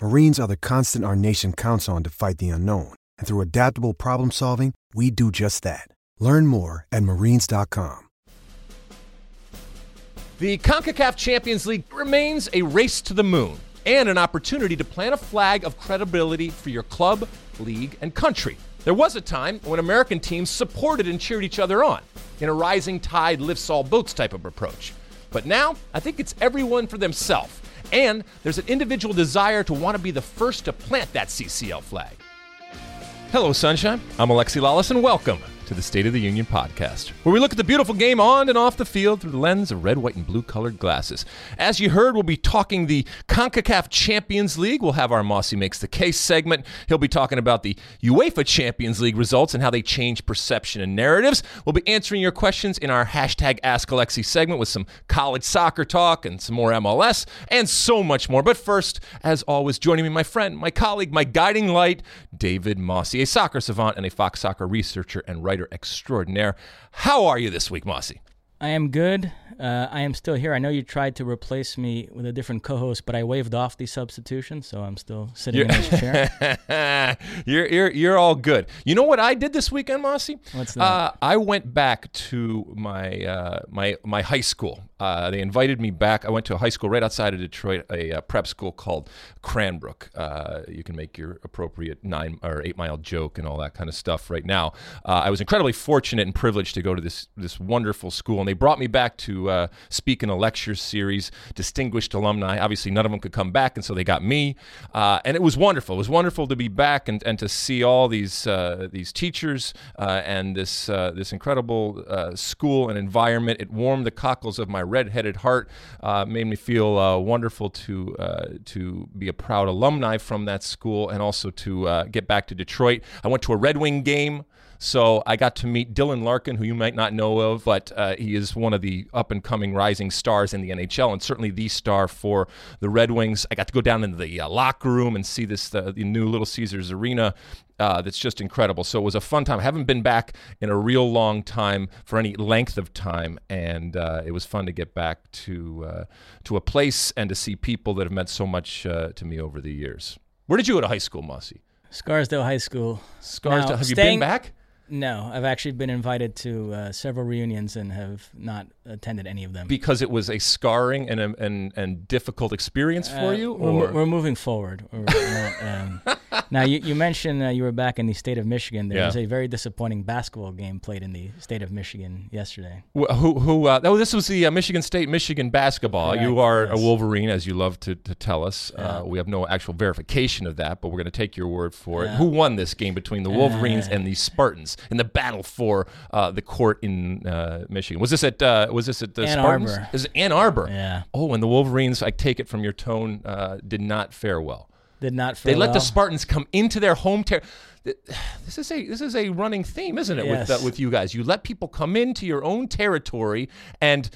Marines are the constant our nation counts on to fight the unknown. And through adaptable problem solving, we do just that. Learn more at marines.com. The CONCACAF Champions League remains a race to the moon and an opportunity to plant a flag of credibility for your club, league, and country. There was a time when American teams supported and cheered each other on in a rising tide lifts all boats type of approach. But now, I think it's everyone for themselves. And there's an individual desire to want to be the first to plant that CCL flag. Hello, Sunshine. I'm Alexi Lalas, and welcome to the State of the Union podcast, where we look at the beautiful game on and off the field through the lens of red, white, and blue colored glasses. As you heard, we'll be talking the CONCACAF Champions League. We'll have our Mosse Makes the Case segment. He'll be talking about the UEFA Champions League results and how they change perception and narratives. We'll be answering your questions in our hashtag Ask Alexi segment with some college soccer talk and some more MLS and so much more. But first, as always, joining me, my friend, my colleague, my guiding light, David Mosse, a soccer savant and a Fox soccer researcher and writer extraordinaire. How are you this week, Mosse? I am good. Uh, I am still here. I know you tried to replace me with a different co-host, but I waved off the substitution, so I'm still sitting You're, in this chair. you're, you're, you're all good. You know what I did this weekend, Mosse? What's that? Uh, I went back to my uh, my my high school. Uh, they invited me back. I went to a high school right outside of Detroit, a, uh prep school called Cranbrook. Uh, you can make your appropriate nine or eight mile joke and all that kind of stuff right now. Uh, I was incredibly fortunate and privileged to go to this this wonderful school, they brought me back to uh, speak in a lecture series. Distinguished alumni. Obviously, none of them could come back, and so they got me, uh, and it was wonderful. It was wonderful to be back and, and to see all these uh, these teachers uh, and this uh, this incredible uh, school and environment. It warmed the cockles of my red-headed heart. Made me feel wonderful to to be a proud alumni from that school, and also to get back to Detroit. I went to a Red Wing game. So I got to meet Dylan Larkin, who you might not know of, but uh, he is one of the up and coming rising stars in the NHL, and certainly the star for the Red Wings. I got to go down into the uh, locker room and see this uh, the new Little Caesars Arena. Uh, that's just incredible. So it was a fun time. I haven't been back in a real long time for any length of time, and uh, it was fun to get back to uh, to a place and to see people that have meant so much uh, to me over the years. Where did you go to high school, Mosse? Scarsdale High School. Scarsdale. Now, have you been back? No, I've actually been invited to uh, several reunions and have not attended any of them. because it was a scarring and a, and and difficult experience for Uh, you, we're, we're moving forward. We're not, um, now, you, you mentioned uh, you were back in the state of Michigan. There Yeah. was a very disappointing basketball game played in the state of Michigan yesterday. Wh- who who? Uh, oh, this was the uh, Michigan State Michigan basketball. you are a. Wolverine, as you love to, to tell us. Yeah. Uh, we have no actual verification of that, but we're going to take your word for it. Yeah. Who won this game between the Wolverines and the Spartans in the battle for uh, the court in uh, Michigan? Was this at uh, Was this at the Ann Spartans? Arbor. Is it Ann Arbor? Yeah, Oh, and the Wolverines. I take it from your tone, uh, did not fare well. did not. They fare let the. Spartans come into their home ter- Th- This is a this is a running theme, isn't it? With Yes. uh, with you guys, you let people come into your own territory and,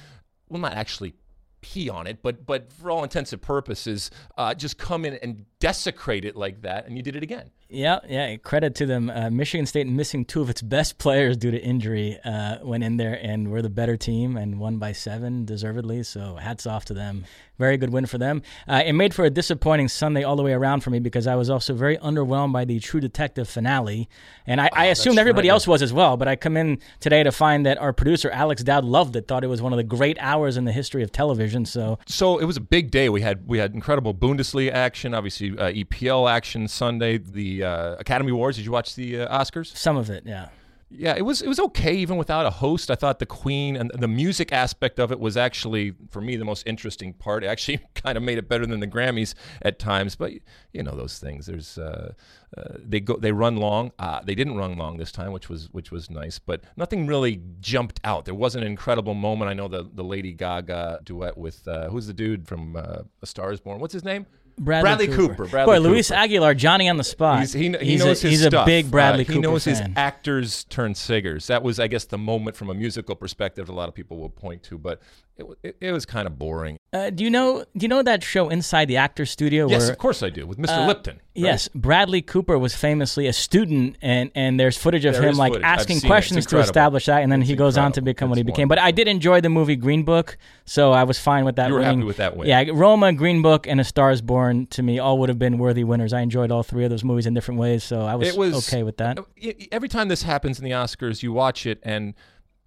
well, not actually pee on it, but but for all intents and purposes, uh, just come in and desecrate it like that, and you did it again. Yeah, yeah. Credit to them. Uh, Michigan State missing two of its best players due to injury uh, went in there and were the better team and won by seven deservedly. So hats off to them. Very good win for them. Uh, it made for a disappointing Sunday all the way around for me because I was also very underwhelmed by the True Detective finale, and I, I assumed everybody right. else was as well. But I come in today to find that our producer Alex Dowd loved it, thought it was one of the great hours in the history of television. So So it was a big day. We had we had incredible Bundesliga action, obviously uh, EPL action Sunday, the uh, Academy Awards. Did you watch the uh, Oscars? some of it, yeah. Yeah, it was it was okay even without a host. I thought the Queen and the music aspect of it was actually for me the most interesting part. It actually kind of made it better than the Grammys at times, but you know those things. There's uh, uh, they go they run long. Uh, they didn't run long this time, which was which was nice, but nothing really jumped out. There wasn't an incredible moment. I know the the Lady Gaga duet with uh, who's the dude from uh, A Star Is Born. What's his name? Bradley, Cooper. Bradley Boy, Luis Cooper. Aguilar, Johnny on the spot. He's, he, he he's knows a, his he's stuff. a big Bradley Uh, Cooper He knows his fan. actors turn singers. That was, I guess, the moment from a musical perspective a lot of people will point to, but it, it, it was kind of boring. Uh, do you know? Do you know that show Inside the Actors Studio? Yes, where, of course I do, with Mr. uh, Lipton. right? Yes, Bradley Cooper was famously a student, and, and there's footage of There him like footage. Asking it. Questions to establish that, and then It's he goes on to incredible. become what he It's became. But I did enjoy the movie Green Book, so I was fine with that. You were winning. happy with that win. Yeah, Roma, Green Book, and A Star Is Born to me all would have been worthy winners. I enjoyed all three of those movies in different ways, so I was, was okay with that. Every time this happens in the Oscars, you watch it, and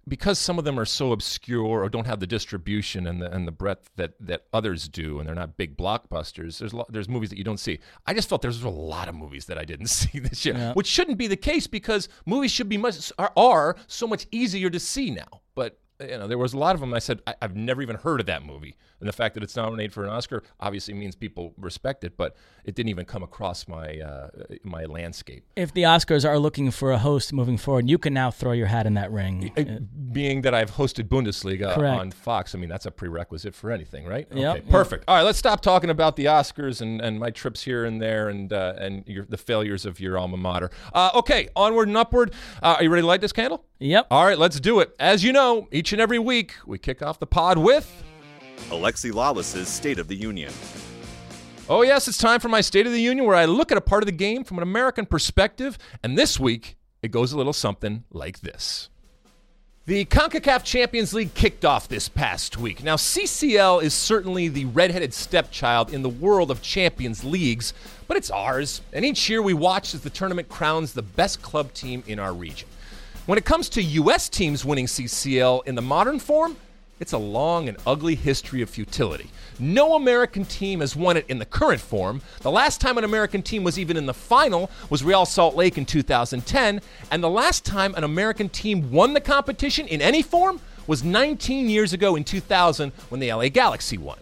because some of them are so obscure or don't have the distribution and the and the breadth that that others do, and they're not big blockbusters. There's lo- there's movies that you don't see. I just felt there's a lot of movies that I didn't see this year, Yeah. which shouldn't be the case because movies should be much are, are so much easier to see now. But you know, there was a lot of them. I said I, I've never even heard of that movie, and the fact that it's nominated for an Oscar obviously means people respect it. But it didn't even come across my uh, my landscape. If the Oscars are looking for a host moving forward, you can now throw your hat in that ring. Uh, Being that I've hosted Bundesliga Correct. on Fox, I mean that's a prerequisite for anything, right? Yep, Okay, yep. perfect. All right, let's stop talking about the Oscars and, and my trips here and there and uh, and your, the failures of your alma mater. Uh, okay, onward and upward. Uh, are you ready to light this candle? Yep. All right, let's do it. As you know, each and every week we kick off the pod with. Alexi Lalas's State of the Union. Oh, yes, it's time for my State of the Union where I look at a part of the game from an American perspective. And this week, it goes a little something like this. The CONCACAF Champions League kicked off this past week. Now, CCL is certainly the redheaded stepchild in the world of Champions Leagues, but it's ours. And each year we watch as the tournament crowns the best club team in our region. When it comes to U.S. teams winning CCL in the modern form, it's a long and ugly history of futility. No American team has won it in the current form. The last time an American team was even in the final was Real Salt Lake in 2010, and the last time an American team won the competition in any form was 19 years ago in 2000 when the LA Galaxy won.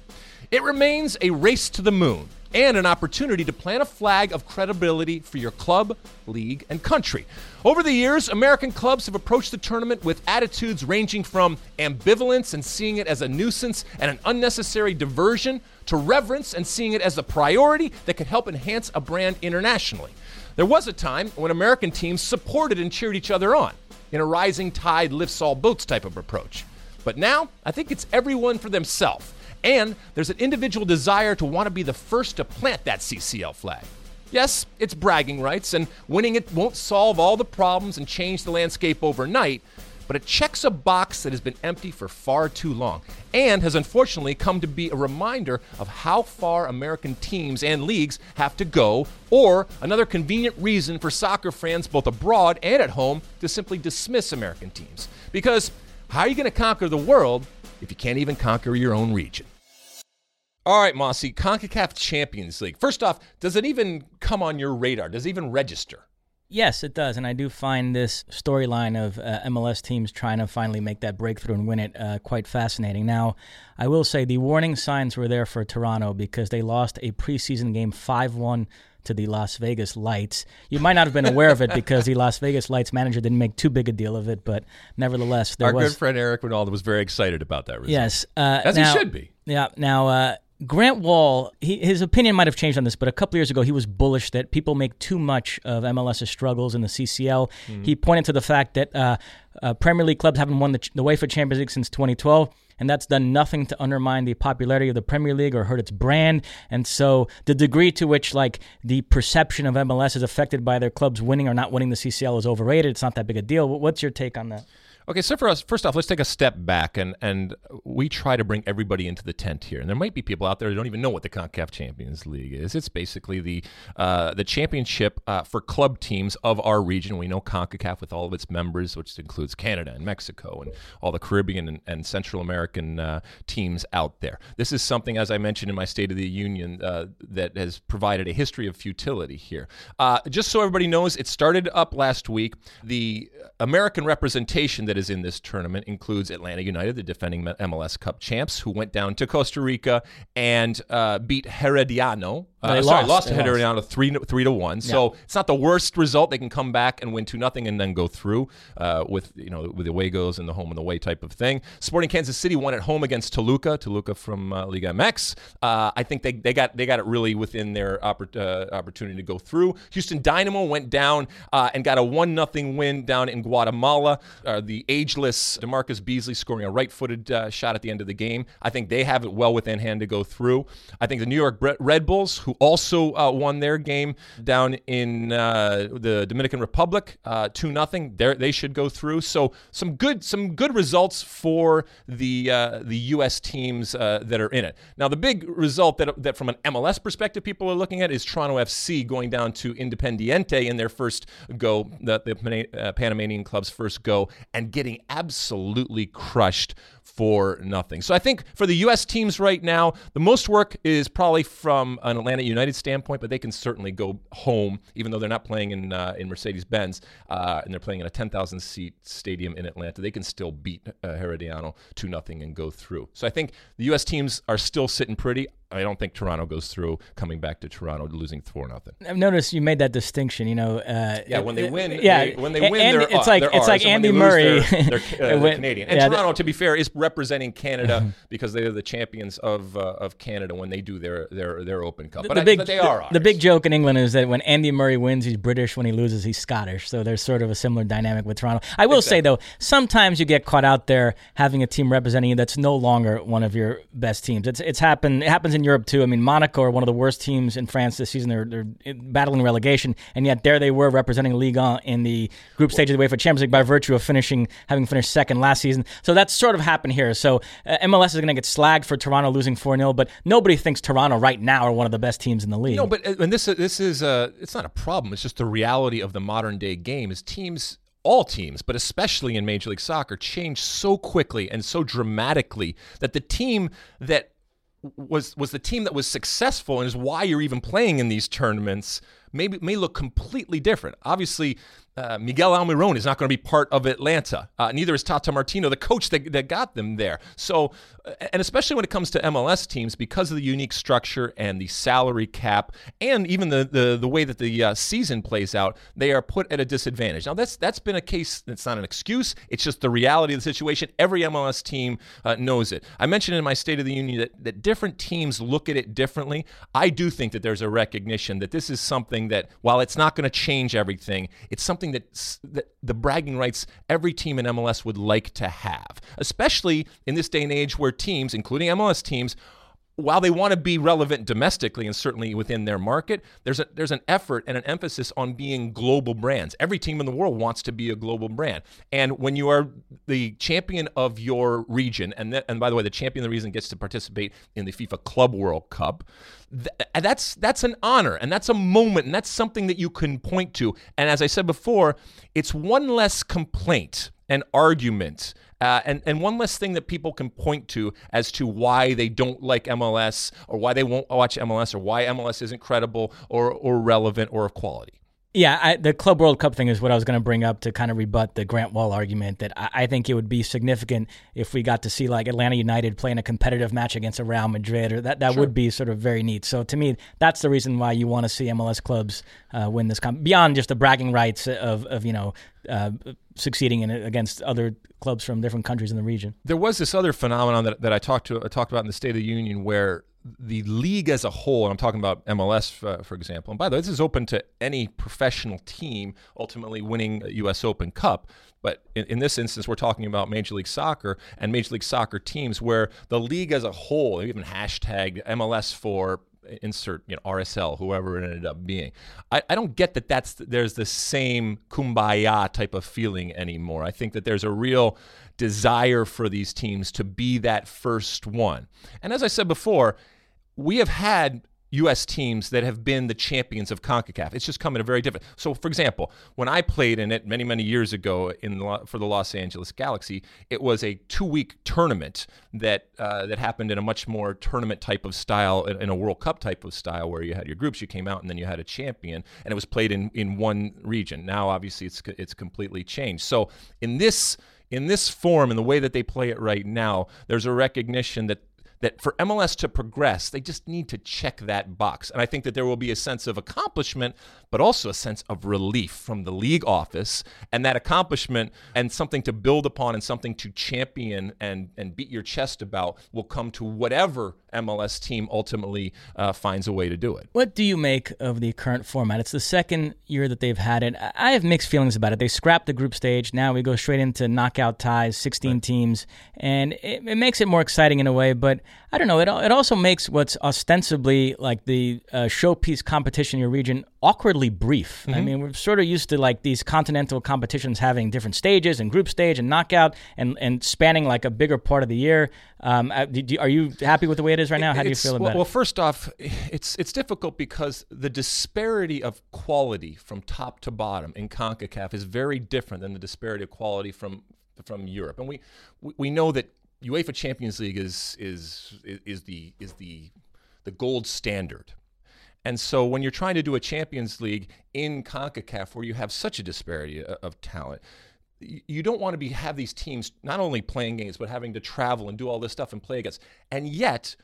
It remains a race to the moon and an opportunity to plant a flag of credibility for your club, league, and country. Over the years, American clubs have approached the tournament with attitudes ranging from ambivalence and seeing it as a nuisance and an unnecessary diversion to reverence and seeing it as a priority that could help enhance a brand internationally. There was a time when American teams supported and cheered each other on in a rising tide lifts all boats type of approach. But now, I think it's everyone for themselves. And there's an individual desire to want to be the first to plant that CCL flag. Yes, it's bragging rights, and winning it won't solve all the problems and change the landscape overnight, but it checks a box that has been empty for far too long and has unfortunately come to be a reminder of how far American teams and leagues have to go, or another convenient reason for soccer fans both abroad and at home to simply dismiss American teams. Because how are you going to conquer the world if you can't even conquer your own region? All right, Mosse, CONCACAF Champions League. First off, does it even come on your radar? Does it even register? Yes, it does, and I do find this storyline of uh, MLS teams trying to finally make that breakthrough and win it uh, quite fascinating. Now, I will say the warning signs were there for Toronto because they lost a preseason game five-one to the Las Vegas Lights. You might not have been aware of it because the Las Vegas Lights manager didn't make too big a deal of it, but nevertheless, there Our was Our good friend Eric Wynalda was very excited about that result. yes, uh, As now- he should be. Yeah. Now, uh, Grant Wahl, he, his opinion might have changed on this, but a couple years ago he was bullish that people make too much of MLS's struggles in the CCL. Mm-hmm. He pointed to the fact that uh, uh, Premier League clubs haven't won the, the UEFA Champions League since 2012 and that's done nothing to undermine the popularity of the Premier League or hurt its brand. And so the degree to which like the perception of MLS is affected by their clubs winning or not winning the CCL is overrated. It's not that big a deal. What's your take on that? Okay, so for us, first off, let's take a step back and and we try to bring everybody into the tent here. And there might be people out there who don't even know what the Concacaf Champions League is. It's basically the uh, the championship uh, for club teams of our region. We know Concacaf with all of its members, which includes Canada and Mexico and all the Caribbean and, and Central American uh, teams out there. This is something, as I mentioned in my State of the Union, uh, that has provided a history of futility here. Uh, just so everybody knows, it started up last week. The American representation that that is in this tournament includes Atlanta United, the defending MLS Cup champs, who went down to Costa Rica and uh, beat Herediano. Uh, sorry, lost, lost to Herediano three three to one. Yeah. So it's not the worst result. They can come back and win two nothing and then go through uh, with you know with the way goes and the home and the way type of thing. Sporting Kansas City won at home against Toluca. Toluca from uh, Liga MX. Uh, I think they, they got they got it really within their oppor- uh, opportunity to go through. Houston Dynamo went down uh, and got a one nothing win down in Guatemala. the ageless DaMarcus Beasley scoring a right-footed uh, shot at the end of the game. I think they have it well within hand to go through. I think the New York Red Bulls, who also uh, won their game down in uh, the Dominican Republic, uh, two nothing, they should go through. So some good some good results for the uh, the U.S. teams uh, that are in it. Now the big result that that from an MLS perspective people are looking at is Toronto FC going down to Independiente in their first go, the, the Panamanian club's first go, and getting absolutely crushed for nothing. So I think for the U.S. teams right now, the most work is probably from an Atlanta United standpoint, but they can certainly go home, even though they're not playing in uh, in Mercedes Benz uh, and they're playing in a 10,000 seat stadium in Atlanta. They can still beat uh, Herediano to nothing and go through. So I think the U.S. teams are still sitting pretty. I don't think Toronto goes through coming back to Toronto losing four nothing. I've noticed you made that distinction. You know, uh, yeah, when they win, yeah, they, when they win, Andy, it's like it's like Andy Murray. They're, they're, uh, they're Canadian, and yeah, Toronto, to be fair, is representing Canada because they are the champions of uh, of Canada when they do their their their Open Cup. But, the I, big, but they are. The, the, big joke in England is that when Andy Murray wins, he's British. When he loses, he's Scottish. So there's sort of a similar dynamic with Toronto. I will exactly. say though, sometimes you get caught out there having a team representing you that's no longer one of your best teams. It's it's happened. It happens in Europe too. I mean, Monaco are one of the worst teams in France this season. They're they're battling relegation, and yet there they were representing Ligue 1 in the group stage of the UEFA Champions League by virtue of finishing having finished second last season. So that's sort of happened here. So uh, MLS is going to get slagged for Toronto losing 4 0, but nobody thinks Toronto right now are one of the best teams in the league. No, but uh, and this this is uh, it's not a problem. It's just the reality of the modern day game. Is teams all teams, but especially in Major League Soccer, change so quickly and so dramatically that the team that was was the team that was successful and is why you're even playing in these tournaments maybe may look completely different. Obviously, uh, Miguel Almiron is not going to be part of Atlanta. Uh, neither is Tata Martino, the coach that, that got them there. So, uh, and especially when it comes to MLS teams, because of the unique structure and the salary cap, and even the the, the way that the uh, season plays out, they are put at a disadvantage. Now, that's that's been a case. That's not an excuse. It's just the reality of the situation. Every MLS team uh, knows it. I mentioned in my State of the Union that that different teams look at it differently. I do think that there's a recognition that this is something that, while it's not going to change everything, it's something something that, that the bragging rights every team in MLS would like to have, especially in this day and age where teams, including MLS teams, while they want to be relevant domestically and certainly within their market, there's a, there's an effort and an emphasis on being global brands. Every team in the world wants to be a global brand, and when you are the champion of your region, and and by the way, the champion of the region gets to participate in the FIFA Club World Cup. Th- uh, that's that's an honor, and that's a moment, and that's something that you can point to. And as I said before, it's one less complaint and argument uh, and, and one less thing that people can point to as to why they don't like MLS or why they won't watch MLS or why MLS isn't credible or, or relevant or of quality. Yeah, I, the Club World Cup thing is what I was going to bring up to kind of rebut the Grant Wahl argument that I, I, think it would be significant if we got to see like Atlanta United playing a competitive match against a Real Madrid, or that, that sure. would be sort of very neat. So to me, that's the reason why you want to see MLS clubs uh, win this comp- beyond just the bragging rights of, of you know uh, succeeding in it against other clubs from different countries in the region. There was this other phenomenon that, that I talked to I talked about in the State of the Union where the league as a whole, and I'm talking about MLS, uh, for example, and by the way, this is open to any professional team ultimately winning U.S. Open Cup. But in, in, this instance, we're talking about Major League Soccer and Major League Soccer teams where the league as a whole, even hashtag MLS for insert you know RSL, whoever it ended up being. I, I don't get that that's there's the same kumbaya type of feeling anymore. I think that there's a real desire for these teams to be that first one. And as I said before, we have had U.S. teams that have been the champions of CONCACAF. It's just come in a very different. So, for example, when I played in it many, many years ago in for the Los Angeles Galaxy, it was a two-week tournament that uh, that happened in a much more tournament type of style, in a World Cup type of style, where you had your groups, you came out, and then you had a champion, and it was played in in one region. Now, obviously, it's it's completely changed. So, in this in this form and the way that they play it right now, there's a recognition that that for MLS to progress, they just need to check that box. And I think that there will be a sense of accomplishment, but also a sense of relief from the league office. And that accomplishment and something to build upon and something to champion and, and beat your chest about will come to whatever MLS team ultimately uh, finds a way to do it. What do you make of the current format? It's the second year that they've had it. I have mixed feelings about it. They scrapped the group stage. Now we go straight into knockout ties, 16 right. teams. And it, it makes it more exciting in a way, but I don't know. It it also makes what's ostensibly like the uh, showpiece competition in your region awkwardly brief. Mm-hmm. I mean, we're sort of used to like these continental competitions having different stages and group stage and knockout and and spanning like a bigger part of the year. Um, uh, are you happy with the way it is right now? How do you feel about well, it? Well, first off, it's it's difficult because the disparity of quality from top to bottom in Concacaf is very different than the disparity of quality from from Europe, and we we know that UEFA Champions League is is is the is the the gold standard. And so when you're trying to do a Champions League in CONCACAF where you have such a disparity of talent, you don't want to be have these teams not only playing games but having to travel and do all this stuff and play against. And yet,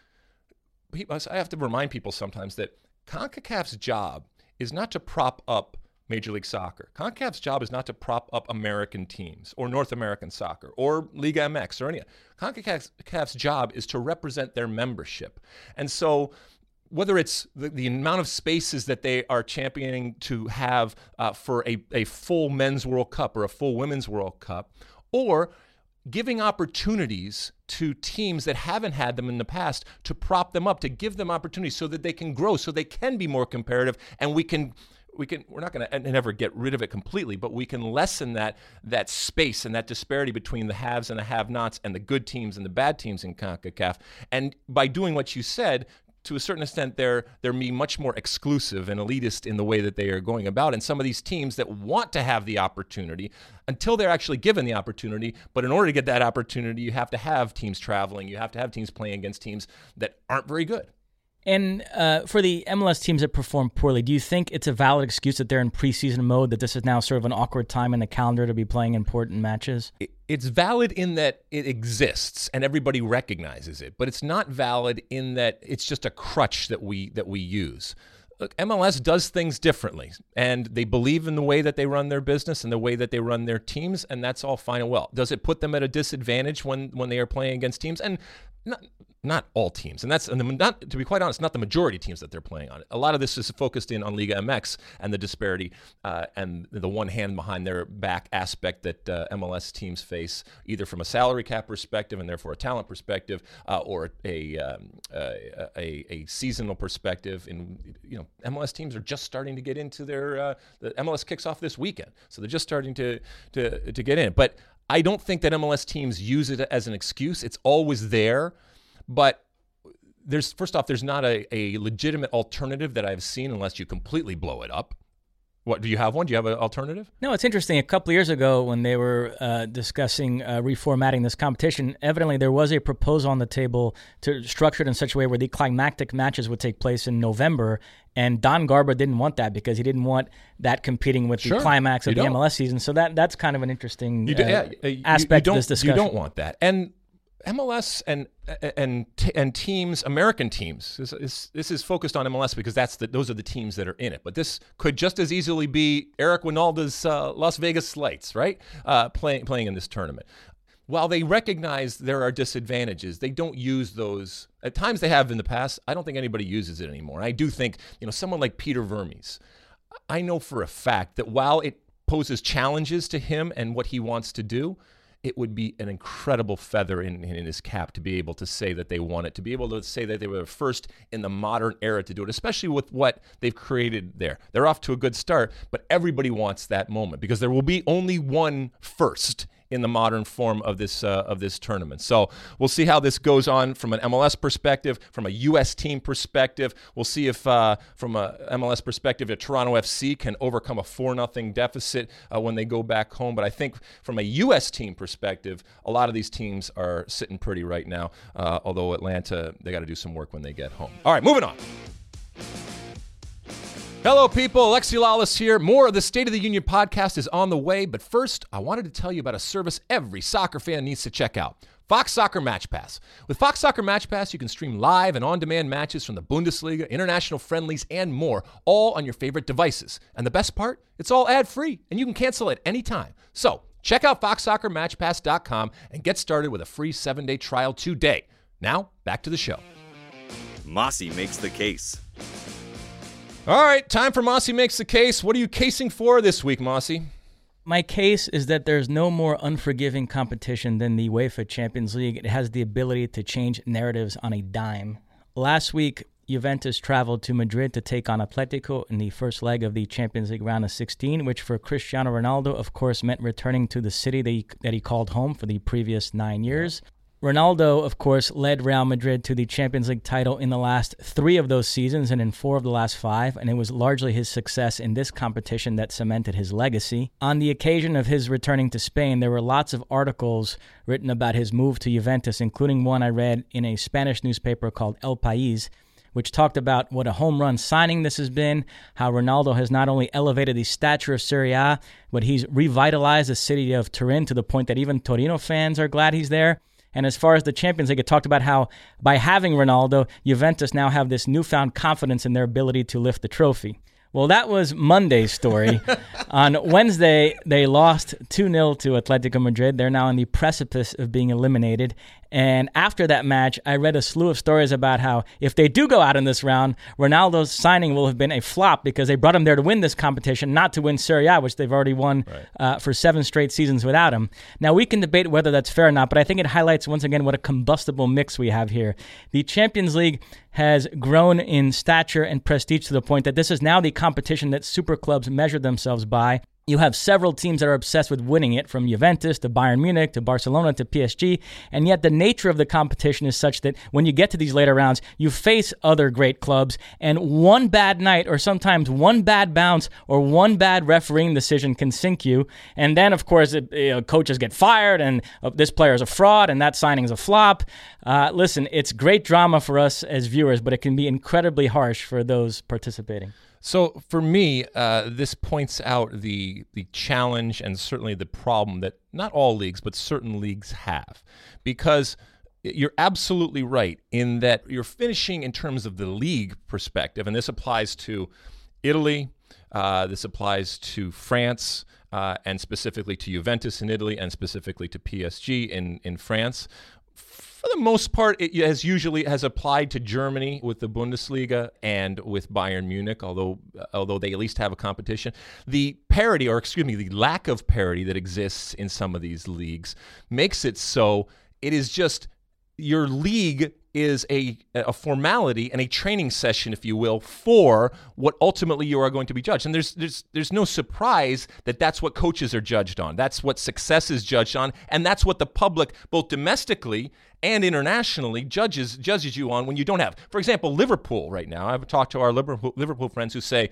I have to remind people sometimes that CONCACAF's job is not to prop up Major League Soccer. CONCACAF's job is not to prop up American teams or North American soccer or Liga MX or any. CONCACAF's job is to represent their membership. And so whether it's the, the, amount of spaces that they are championing to have uh, for a, a full men's World Cup or a full women's World Cup, or giving opportunities to teams that haven't had them in the past to prop them up, to give them opportunities so that they can grow, so they can be more comparative, and we can we can we're not going to never get rid of it completely, but we can lessen that that space and that disparity between the haves and the have-nots and the good teams and the bad teams in CONCACAF. And by doing what you said, to a certain extent, they're they're being much more exclusive and elitist in the way that they are going about. And some of these teams that want to have the opportunity until they're actually given the opportunity. But in order to get that opportunity, you have to have teams traveling. You have to have teams playing against teams that aren't very good. And uh, for the MLS teams that perform poorly, do you think it's a valid excuse that they're in preseason mode, that this is now sort of an awkward time in the calendar to be playing important matches? It's valid in that it exists and everybody recognizes it, but it's not valid in that it's just a crutch that we that we use. Look, MLS does things differently, and they believe in the way that they run their business and the way that they run their teams, and that's all fine and well. Does it put them at a disadvantage when when they are playing against teams? And not not all teams, and that's and the, not to be quite honest, not the majority teams that they're playing on. A lot of this is focused in on Liga MX and the disparity uh, and the one hand behind their back aspect that uh, MLS teams face, either from a salary cap perspective and therefore a talent perspective, uh, or a, um, a, a seasonal perspective. And you know, MLS teams are just starting to get into their uh, the MLS kicks off this weekend, so they're just starting to to to get in. But I don't think that MLS teams use it as an excuse. It's always there. But there's first off, there's not a, a legitimate alternative that I've seen unless you completely blow it up. What do you have one? Do you have an alternative? No, it's interesting. A couple years ago, when they were uh, discussing uh, reformatting this competition, evidently there was a proposal on the table to structure it in such a way where the climactic matches would take place in November. And Don Garber didn't want that because he didn't want that competing with sure, the climax of the don't. MLS season. So that that's kind of an interesting do, uh, yeah, you, aspect you of this discussion. You don't want that. And MLS and and and teams, American teams. This is, this is focused on MLS because that's the, those are the teams that are in it. But this could just as easily be Eric Wynalda's uh, Las Vegas Lights, right? Uh, playing playing in this tournament. while they recognize there are disadvantages, they don't use those. At times they have in the past. I don't think anybody uses it anymore. I do think, you know, someone like Peter Vermes, I know for a fact that while it poses challenges to him and what he wants to do, it would be an incredible feather in, in his cap to be able to say that they won it, to be able to say that they were the first in the modern era to do it, especially with what they've created there. They're off to a good start, but everybody wants that moment because there will be only one first in the modern form of this uh, of this tournament. So we'll see how this goes on from an MLS perspective, from a U.S. team perspective. We'll see if uh, from a MLS perspective, if Toronto FC can overcome a four nothing deficit uh, when they go back home. But I think from a U.S. team perspective, a lot of these teams are sitting pretty right now. Uh, although Atlanta, they got to do some work when they get home. All right, moving on. Hello, people. Alexi Lalas here. More of the State of the Union podcast is on the way, but first, I wanted to tell you about a service every soccer fan needs to check out. Fox Soccer Match Pass. With Fox Soccer Match Pass, you can stream live and on demand matches from the Bundesliga, international friendlies, and more, all on your favorite devices. And the best part? It's all ad free, and you can cancel at any time. So, check out FoxSoccerMatchPass.com and get started with a free seven day trial today. Now, back to the show. Mosse makes the case. All right, time for Mosse Makes the Case. What are you casing for this week, Mosse? My case is that there's no more unforgiving competition than the UEFA Champions League. It has the ability to change narratives on a dime. Last week, Juventus traveled to Madrid to take on Atletico in the first leg of the Champions League round of 16, which for Cristiano Ronaldo, of course, meant returning to the city that he, that he called home for the previous nine years. Ronaldo, of course, led Real Madrid to the Champions League title in the last three of those seasons and in four of the last five, and it was largely his success in this competition that cemented his legacy. On the occasion of his returning to Spain, there were lots of articles written about his move to Juventus, including one I read in a Spanish newspaper called El País which talked about what a home run signing this has been, how Ronaldo has not only elevated the stature of Serie A, but he's revitalized the city of Turin to the point that even Torino fans are glad he's there. And as far as the Champions League, it talked about how by having Ronaldo, Juventus now have this newfound confidence in their ability to lift the trophy. Well, that was Monday's story. On Wednesday, they lost 2 0 to Atletico Madrid. They're now on the precipice of being eliminated. And after that match, I read a slew of stories about how if they do go out in this round, Ronaldo's signing will have been a flop because they brought him there to win this competition, not to win Serie A, which they've already won right. uh, for seven straight seasons without him. Now, we can debate whether that's fair or not, but I think it highlights once again what a combustible mix we have here. The Champions League has grown in stature and prestige to the point that this is now the competition that super clubs measure themselves by. You have several teams that are obsessed with winning it, from Juventus to Bayern Munich to Barcelona to PSG, and yet the nature of the competition is such that when you get to these later rounds, you face other great clubs, and one bad night, or sometimes one bad bounce, or one bad refereeing decision can sink you. And then, of course, it, you know, coaches get fired, and uh, this player is a fraud, and that signing is a flop. Uh, listen, it's great drama for us as viewers, but it can be incredibly harsh for those participating. So for me, uh, this points out the the challenge and certainly the problem that not all leagues, but certain leagues have, because you're absolutely right in that you're finishing in terms of the league perspective, and this applies to Italy, uh, this applies to France, uh, and specifically to Juventus in Italy, and specifically to PSG in in France for the most part, it has usually has applied to Germany with the Bundesliga and with Bayern Munich, although uh, although they at least have a competition. The parity, or excuse me, the lack of parity that exists in some of these leagues makes it so it is just your league is a, a formality and a training session, if you will, for what ultimately you are going to be judged. And there's there's there's no surprise that that's what coaches are judged on. That's what success is judged on, and that's what the public, both domestically and internationally, judges judges you on when you don't have. For example, Liverpool right now. I've talked to our Liverpool, Liverpool friends who say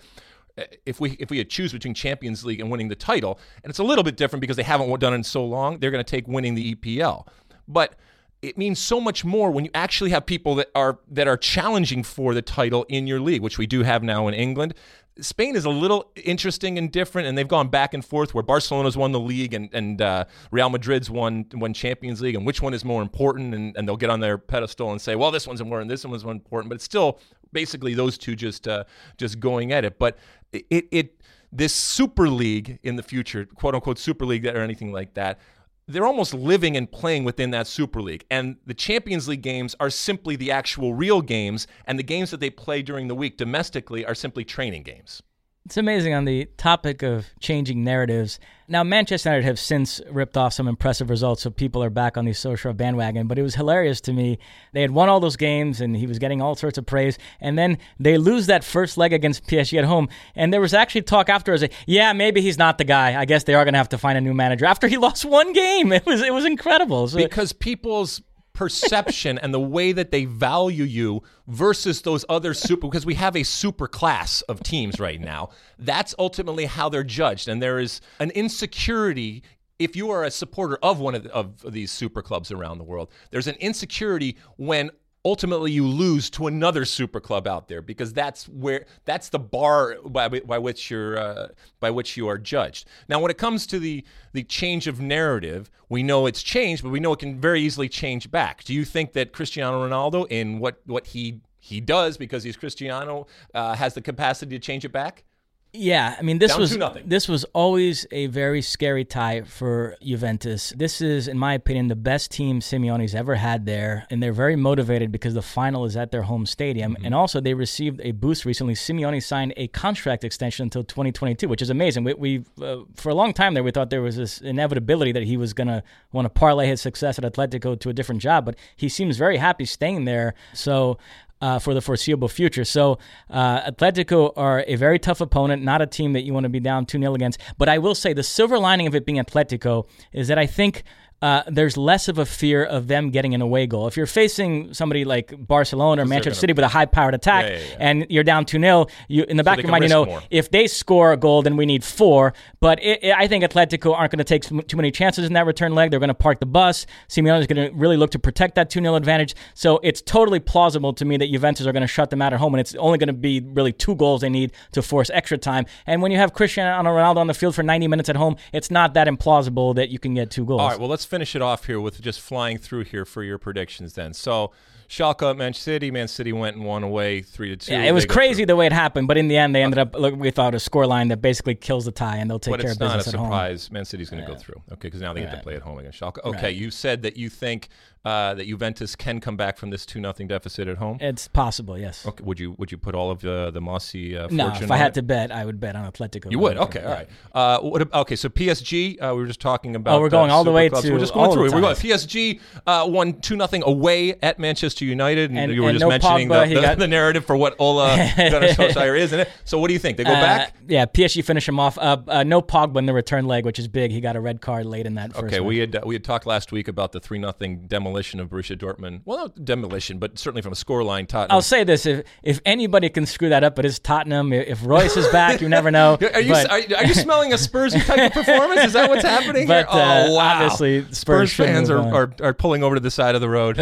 eh, if we if we had choose between Champions League and winning the title, and it's a little bit different because they haven't done it in so long, they're going to take winning the EPL. But it means so much more when you actually have people that are that are challenging for the title in your league, which we do have now in England. Spain is a little interesting and different, and they've gone back and forth where Barcelona's won the league and, and uh, Real Madrid's won won Champions League, and which one is more important? And, and they'll get on their pedestal and say, well, this one's important, this one's more important, but it's still basically those two just uh, just going at it. But it it this Super League in the future, quote unquote Super League or anything like that, they're almost living and playing within that Super League. And the Champions League games are simply the actual real games, and the games that they play during the week domestically are simply training games. It's amazing on the topic of changing narratives. Now, Manchester United have since ripped off some impressive results, so people are back on the social bandwagon. But it was hilarious to me. They had won all those games, and he was getting all sorts of praise. And then they lose that first leg against PSG at home. And there was actually talk afterwards, like, yeah, maybe he's not the guy. I guess they are going to have to find a new manager after he lost one game. It was it was incredible. So, because people's perception and the way that they value you versus those other super because we have a super class of teams right now. That's ultimately how they're judged. And there is an insecurity if you are a supporter of one of, the, of these super clubs around the world there's an insecurity when ultimately you lose to another super club out there because that's where that's the bar by, by which you're uh, by which you are judged. Now, when it comes to the the change of narrative, we know it's changed, but we know it can very easily change back. Do you think that Cristiano Ronaldo, in what what he he does because he's Cristiano, uh, has the capacity to change it back? Yeah, I mean this Down was this was always a very scary tie for Juventus. This is, in my opinion, the best team Simeone's ever had there, and they're very motivated because the final is at their home stadium. Mm-hmm. And also, they received a boost recently. Simeone signed a contract extension until 2022, which is amazing. We, we uh, for a long time there, we thought there was this inevitability that he was going to want to parlay his success at Atletico to a different job, but he seems very happy staying there. So uh, for the foreseeable future. So, uh, Atletico are a very tough opponent, not a team that you want to be down 2 0 against. But I will say the silver lining of it being Atletico is that I think uh, there's less of a fear of them getting an away goal. If you're facing somebody like Barcelona or Manchester City with a high powered attack yeah, yeah, yeah. and you're down 2 0, in the back so of your mind, you know, more. if they score a goal, then we need four. But it, it, I think Atletico aren't going to take too many chances in that return leg. They're going to park the bus. Simeone is going to really look to protect that 2 0 advantage. So it's totally plausible to me that Juventus are going to shut them out at home, and it's only going to be really two goals they need to force extra time. And when you have Cristiano Ronaldo on the field for 90 minutes at home, it's not that implausible that you can get two goals. All right, well, let's finish it off here with just flying through here for your predictions then. So Schalke, Man City, Man City went and won away three to two. Yeah, it was crazy the way it happened, but in the end, they ended up. Look, we thought a score line that basically kills the tie, and they'll take but care of business at home. It's not a surprise. Man City's going to yeah. go through. Okay, because now they right. get to play at home against Schalke. Okay, right. you said that you think uh, that Juventus can come back from this two nothing deficit at home? It's possible, yes. Okay, would you would you put all of the the Mosse uh, no? If I had it? to bet, I would bet on Atletico. You would? Okay, all right. Uh, what, okay, so PSG, uh, we were just talking about. Oh, we're going all the way clubs. to. We're just going through. We're going. PSG uh, won two nothing away at Manchester United, and, and you were just no mentioning Pogba, the, the, got... the, narrative for what Ola Gunnar Solskjaer is, isn't it? So what do you think? They go back? Yeah, PSG finish him off. no Pogba in the return leg, which is big. He got a red card late in that. Okay, we had we had talked last week about the three nothing demolition of Borussia Dortmund. Well, not demolition, but certainly from a scoreline, Tottenham. I'll say this: if if anybody can screw that up, but it is Tottenham. If Reus is back, you never know. are you but, are, are, you smelling a Spurs type of performance? Is that what's happening but, here? Uh, oh wow! Obviously, Spurs, Spurs fans are, are, are pulling over to the side of the road,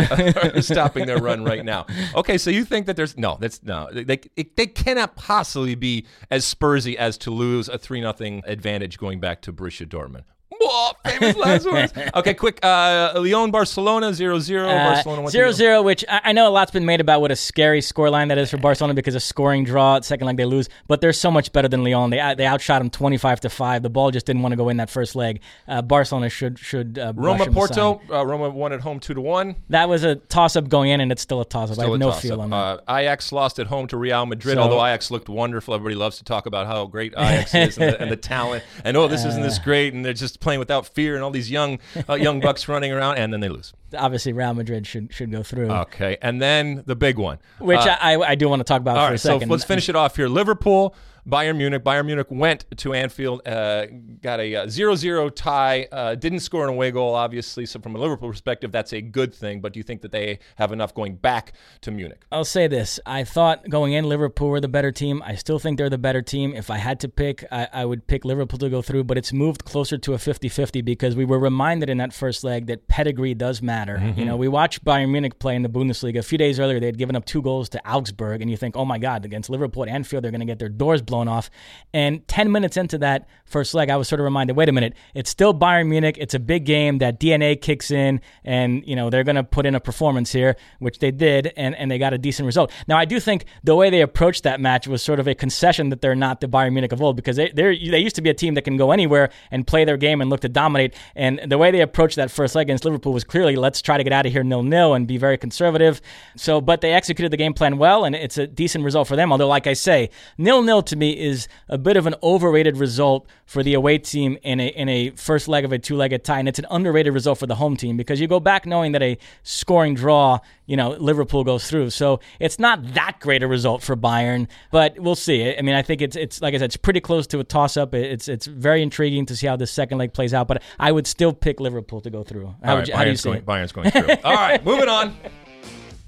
stopping their run right now. Okay, so you think that there's no, that's no, they it, they cannot possibly be as Spursy as to lose a three nothing advantage going back to Borussia Dortmund. Whoa, famous last words. Okay, quick. Uh, Lyon, Barcelona, 0 0. Uh, Barcelona 0 0, which I, I, know a lot's been made about what a scary scoreline that is for Barcelona because a scoring draw, second leg they lose, but they're so much better than Lyon. They they outshot them 25 to 5. The ball just didn't want to go in that first leg. Uh, Barcelona should. should uh, Roma Porto, uh, Roma won at home 2 to 1. That was a toss up going in, and it's still a toss up. I have no feel on that. Uh, Ajax lost at home to Real Madrid, so, although Ajax looked wonderful. Everybody loves to talk about how great Ajax is and, the, and the talent. And oh, this isn't this great, and they're just playing without fear and all these young uh, young bucks running around, and then they lose. Obviously, Real Madrid should should go through. Okay, and then the big one, which uh, I, I do want to talk about for right, a second. So let's finish it off here. Liverpool Bayern Munich. Bayern Munich went to Anfield, uh, got a uh, 0 0 tie, uh, didn't score an away goal, obviously. So, from a Liverpool perspective, that's a good thing. But do you think that they have enough going back to Munich? I'll say this. I thought going in, Liverpool were the better team. I still think they're the better team. If I had to pick, I, I would pick Liverpool to go through, but it's moved closer to a 50 50 because we were reminded in that first leg that pedigree does matter. Mm-hmm. You know, we watched Bayern Munich play in the Bundesliga. A few days earlier, they had given up two goals to Augsburg, and you think, oh my God, against Liverpool at Anfield, they're going to get their doors blown flown off. And 10 minutes into that first leg, I was sort of reminded, wait a minute, it's still Bayern Munich. It's a big game. That DNA kicks in, and you know they're going to put in a performance here, which they did, and, and they got a decent result. Now, I do think the way they approached that match was sort of a concession that they're not the Bayern Munich of old, because they they used to be a team that can go anywhere and play their game and look to dominate. And the way they approached that first leg against Liverpool was clearly let's try to get out of here nil nil and be very conservative. So, but they executed the game plan well, and it's a decent result for them. Although, like I say, nil nil to me is a bit of an overrated result for the away team in a in a first leg of a two legged tie, and it's an underrated result for the home team because you go back knowing that a scoring draw, you know, Liverpool goes through. So it's not that great a result for Bayern, but we'll see. I mean, I think it's it's like I said, it's pretty close to a toss up. It's it's very intriguing to see how the second leg plays out, but I would still pick Liverpool to go through. How, right, you, how do you going, it? Bayern's going through. All right, moving on.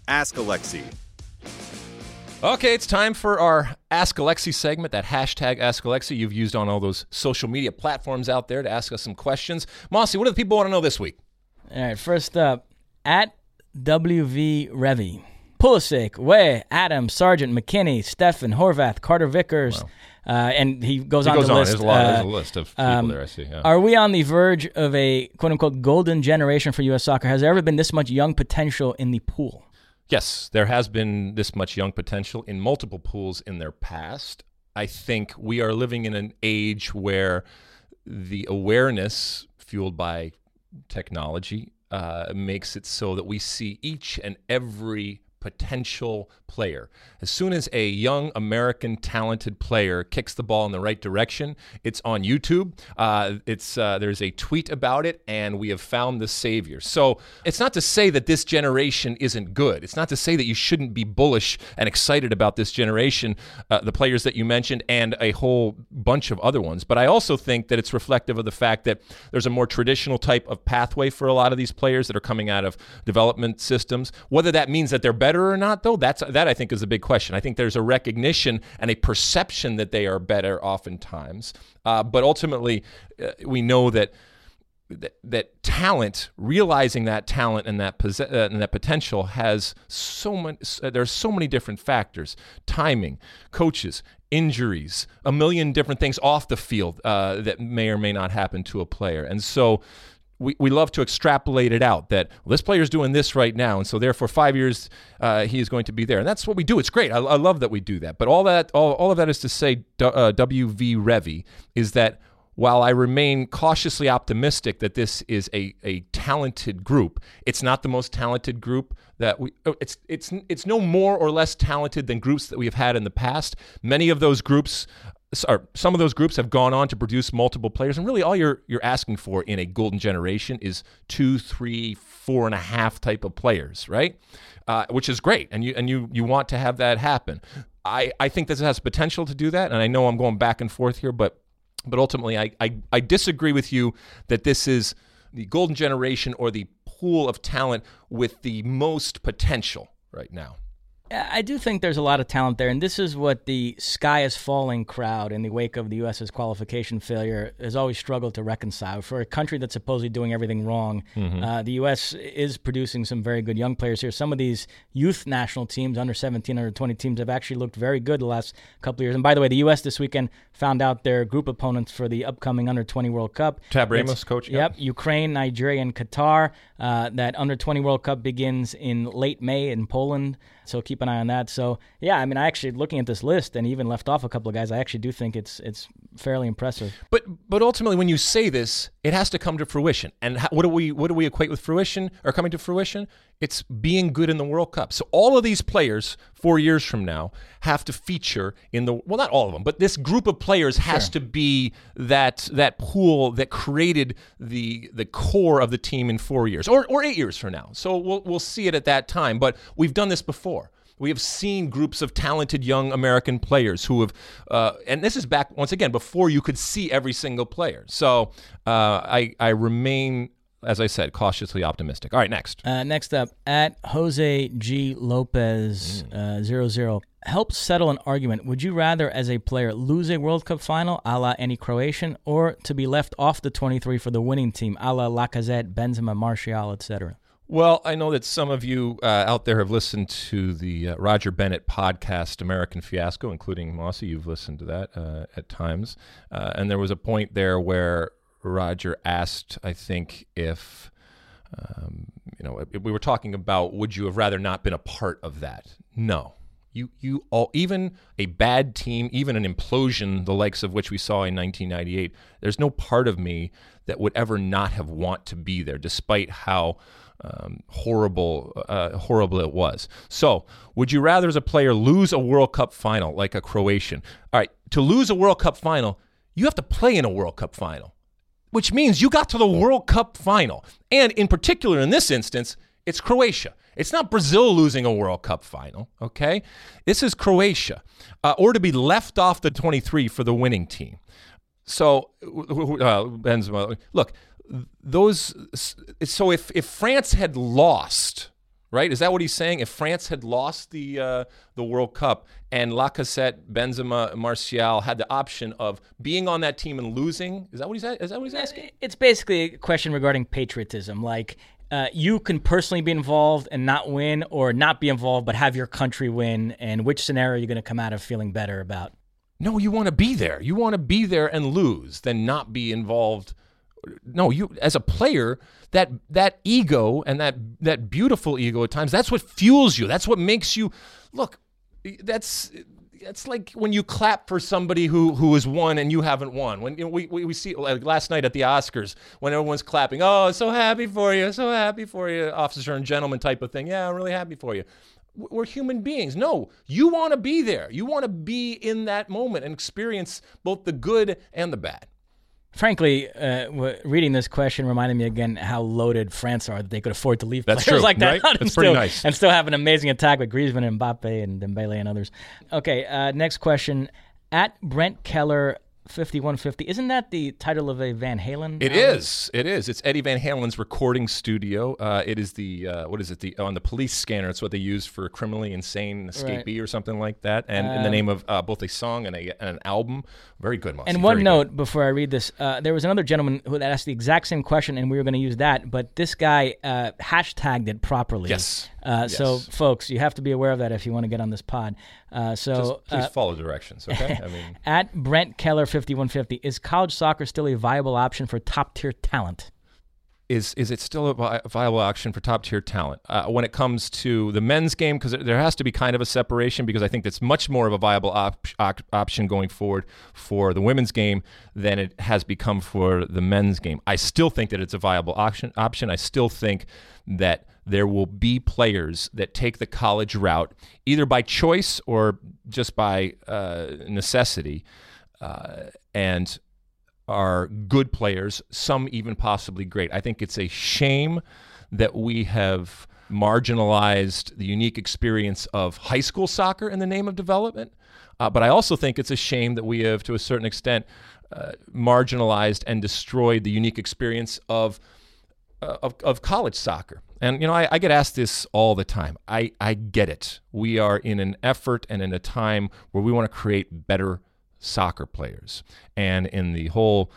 Ask Alexi. Okay, it's time for our Ask Alexi segment, that hashtag Ask Alexi you've used on all those social media platforms out there to ask us some questions. Mossy, what do the people want to know this week? All right, first up, at WV Revy. Pulisic, Weah, Adam, Sargent, McKennie, Steffen, Horvath, Carter Vickers, wow. uh, and he goes he on goes the on. list. There's a, lot, uh, there's a list of people um, there, I see. Yeah. Are we on the verge of a quote unquote golden generation for U.S. soccer? Has there ever been this much young potential in the pool? Yes, there has been this much young potential in multiple pools in their past. I think we are living in an age where the awareness fueled by technology uh, makes it so that we see each and every potential player. As soon as a young American talented player kicks the ball in the right direction, it's on YouTube. Uh, it's uh, there's a tweet about it, and we have found the savior. So it's not to say that this generation isn't good. It's not to say that you shouldn't be bullish and excited about this generation, uh, the players that you mentioned, and a whole bunch of other ones. But I also think that it's reflective of the fact that there's a more traditional type of pathway for a lot of these players that are coming out of development systems. Whether that means that they're better better or not, though, that's that I think is a big question. I think there's a recognition and a perception that they are better oftentimes, uh, but ultimately, uh, we know that, that. That, talent, realizing that talent and that uh, and that potential, has so much. Uh, there's so many different factors: timing, coaches, injuries, a million different things off the field uh, that may or may not happen to a player. And so we, we love to extrapolate it out that well, this player is doing this right now, and so therefore five years uh, he is going to be there, and that's what we do. It's great. I, I love that we do that. But all that all, all of that is to say, uh, WV Revy is that while I remain cautiously optimistic that this is a, a talented group, it's not the most talented group that we. Oh, it's it's it's no more or less talented than groups that we have had in the past. Many of those groups or some of those groups have gone on to produce multiple players, and really all you're you're asking for in a golden generation is two, three, four and a half type of players, right? Uh, which is great, and you and you you want to have that happen. I I think this has potential to do that, and I know I'm going back and forth here, but but ultimately I I, I disagree with you that this is the golden generation or the pool of talent with the most potential right now. I do think there's a lot of talent there, and this is what the sky is falling crowd in the wake of the U.S.'s qualification failure has always struggled to reconcile. For a country that's supposedly doing everything wrong, mm-hmm. uh, the U.S. is producing some very good young players here. Some of these youth national teams, under 17, under 20 teams, have actually looked very good the last couple of years. And by the way, the U.S. this weekend found out their group opponents for the upcoming under 20 World Cup. Tab Ramos, coach. Yep, Ukraine, Nigeria, and Qatar. Uh, that under 20 World Cup begins in late May in Poland. So keep an eye on that. So yeah, I mean, I actually looking at this list and even left off a couple of guys. I actually do think it's it's fairly impressive. But but ultimately, when you say this, it has to come to fruition. And how, what do we what do we equate with fruition or coming to fruition? It's being good in the World Cup. So all of these players, four years from now, have to feature in the well, not all of them, but this group of players has sure. to be that that pool that created the the core of the team in four years or or eight years from now. So we'll we'll see it at that time. But we've done this before. We have seen groups of talented young American players who have, uh, and this is back once again before you could see every single player. So uh, I I remain as I said, cautiously optimistic. All right, next. Uh, next up, at Jose G. Lopez mm. uh, zero zero. Help settle an argument. Would you rather, as a player, lose a World Cup final, a la any Croatian, or to be left off the 23 for the winning team, a la Lacazette, Benzema, Martial, etc.? Well, I know that some of you uh, out there have listened to the uh, Roger Bennett podcast, American Fiasco, including Mossy. You've listened to that uh, at times. Uh, and there was a point there where Roger asked, I think, if, um, you know, we were talking about would you have rather not been a part of that? No. You, you all, even a bad team, even an implosion, the likes of which we saw in 1998, there's no part of me that would ever not have want to be there, despite how um, horrible, uh, horrible it was. So, would you rather, as a player, lose a World Cup final like a Croatian? All right, to lose a World Cup final, you have to play in a World Cup final, which means you got to the World Cup final. And in particular, in this instance, it's Croatia. It's not Brazil losing a World Cup final, okay? This is Croatia. Uh, or to be left off the 23 for the winning team. So, uh, Benzema, look, those so if if France had lost, right? Is that what he's saying? If France had lost the uh, the World Cup and Lacazette, Benzema, Martial had the option of being on that team and losing, is that what he's is that what he's asking? It's basically a question regarding patriotism, like. Uh, you can personally be involved and not win, or not be involved but have your country win. And which scenario are you going to come out of feeling better about? No, you want to be there. You want to be there and lose, than not be involved no, you as a player, that that ego and that that beautiful ego at times, that's what fuels you. That's what makes you look. That's that's like when you clap for somebody who who has won and you haven't won. When you know, we, we we see like last night at the Oscars when everyone's clapping, oh, so happy for you, so happy for you, officer and gentleman type of thing. Yeah, I'm really happy for you. We're human beings. No, you want to be there. You want to be in that moment and experience both the good and the bad frankly, uh, reading this question reminded me again how loaded France are that they could afford to leave That's players true, like that right? out and still, nice. and still have an amazing attack with Griezmann and Mbappe and Dembele and others. Okay, uh, next question. At Brent Keller 5150. Isn't that the title of a Van Halen? It album? is. It is. It's Eddie Van Halen's recording studio. Uh, it is the uh, what is it? The on the police scanner. It's what they use for criminally insane escapee right. or something like that. And um, in the um, name of uh, both a song and, a, and an album. Very good. And one note good. before I read this, uh, there was another gentleman who asked the exact same question, and we were going to use that, but this guy uh, hashtagged it properly. Yes. Uh, yes. So, folks, you have to be aware of that if you want to get on this pod. Uh, so, Just please uh, follow directions, okay? I mean, at Brent Keller fifty one fifty, is college soccer still a viable option for top tier talent? is is it still a viable option for top tier talent uh, when it comes to the men's game? Because there has to be kind of a separation because I think that's much more of a viable op- op- option going forward for the women's game than it has become for the men's game. I still think that it's a viable option. Option. I still think that there will be players that take the college route either by choice or just by uh, necessity, uh, and are good players, some even possibly great. I think it's a shame that we have marginalized the unique experience of high school soccer in the name of development. Uh, but I also think it's a shame that we have, to a certain extent, uh, marginalized and destroyed the unique experience of, of, of college soccer. And you know, I, I, get asked this all the time. I, I get it. We are in an effort and in a time where we want to create better soccer players. And in the whole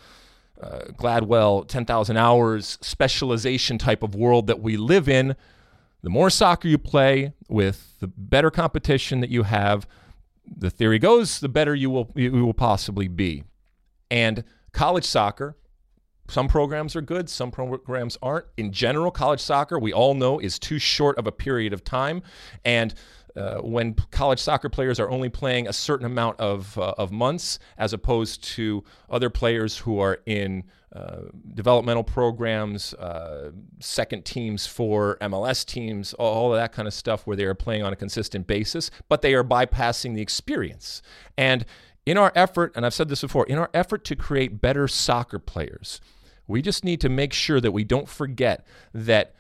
uh, Gladwell 10,000 hours specialization type of world that we live in, the more soccer you play with the better competition that you have, the theory goes, the better you will you will possibly be. And college soccer, some programs are good, some programs aren't. In general, college soccer, we all know, is too short of a period of time. And uh, when college soccer players are only playing a certain amount of, uh, of months as opposed to other players who are in uh, developmental programs, uh, second teams for MLS teams, all of that kind of stuff where they are playing on a consistent basis, but they are bypassing the experience. And in our effort, and I've said this before, in our effort to create better soccer players, we just need to make sure that we don't forget that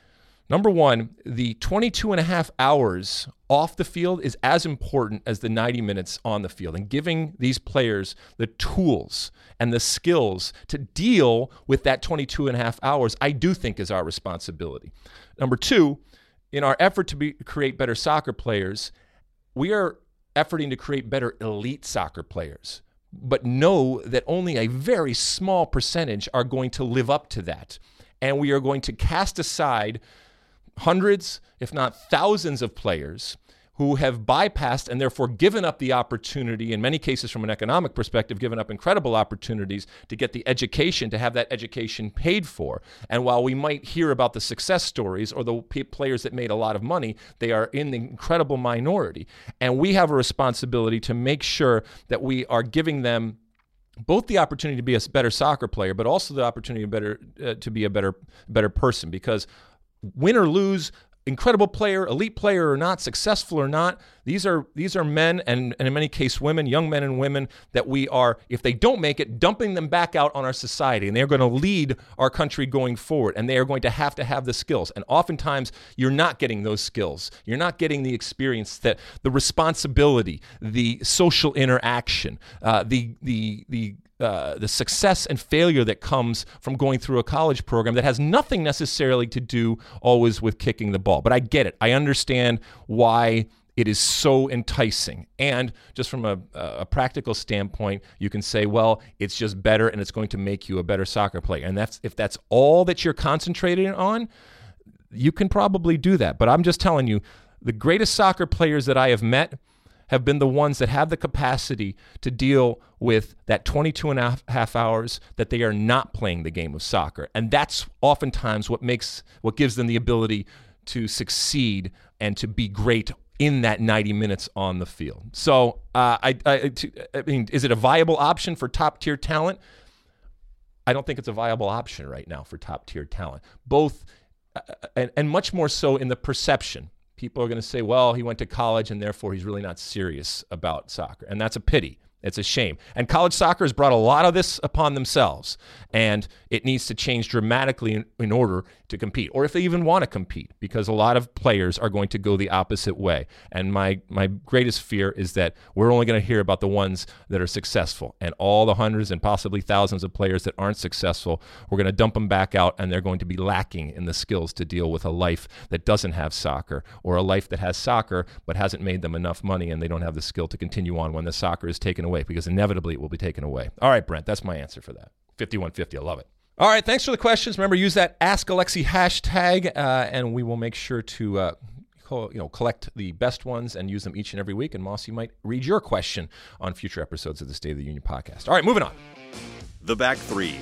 Number one, the 22 and a half hours off the field is as important as the 90 minutes on the field and giving these players the tools and the skills to deal with that 22 and a half hours, I do think is our responsibility. Number two, in our effort to be, create better soccer players, we are efforting to create better elite soccer players. But know that only a very small percentage are going to live up to that. And we are going to cast aside hundreds, if not thousands of players who have bypassed and therefore given up the opportunity, in many cases from an economic perspective, given up incredible opportunities to get the education, to have that education paid for. And while we might hear about the success stories or the players that made a lot of money, they are in the incredible minority. And we have a responsibility to make sure that we are giving them both the opportunity to be a better soccer player, but also the opportunity to, better, uh, to be a better better person. Because win or lose, incredible player, elite player or not, successful or not, these are these are men and, and in many cases women, young men and women that we are, if they don't make it, dumping them back out on our society. And they're going to lead our country going forward. And they are going to have to have the skills. And oftentimes you're not getting those skills. You're not getting the experience that the responsibility, the social interaction, uh, the the the uh, the success and failure that comes from going through a college program that has nothing necessarily to do always with kicking the ball. But I get it. I understand why it is so enticing. And just from a, a, practical standpoint, you can say, well, it's just better and it's going to make you a better soccer player. And that's if that's all that you're concentrating on, you can probably do that. But I'm just telling you, the greatest soccer players that I have met have been the ones that have the capacity to deal with that 22 and a half hours that they are not playing the game of soccer. And that's oftentimes what makes what gives them the ability to succeed and to be great in that 90 minutes on the field. So, uh, I, I, I mean, is it a viable option for top tier talent? I don't think it's a viable option right now for top tier talent. Both, uh, and, and much more so in the perception people are going to say, well, he went to college and therefore he's really not serious about soccer. And that's a pity. It's a shame. And college soccer has brought a lot of this upon themselves, and it needs to change dramatically in, in, order to compete, or if they even want to compete, because a lot of players are going to go the opposite way. And my my greatest fear is that we're only going to hear about the ones that are successful, and all the hundreds and possibly thousands of players that aren't successful, we're going to dump them back out, and they're going to be lacking in the skills to deal with a life that doesn't have soccer, or a life that has soccer but hasn't made them enough money, and they don't have the skill to continue on when the soccer is taken away because inevitably it will be taken away. All right, Brent, that's my answer for that. 5150, I love it. All right, thanks for the questions. Remember, use that Ask Alexi hashtag, uh, and we will make sure to uh, you know collect the best ones and use them each and every week. And Mossy might read your question on future episodes of the State of the Union podcast. All right, moving on. The back three.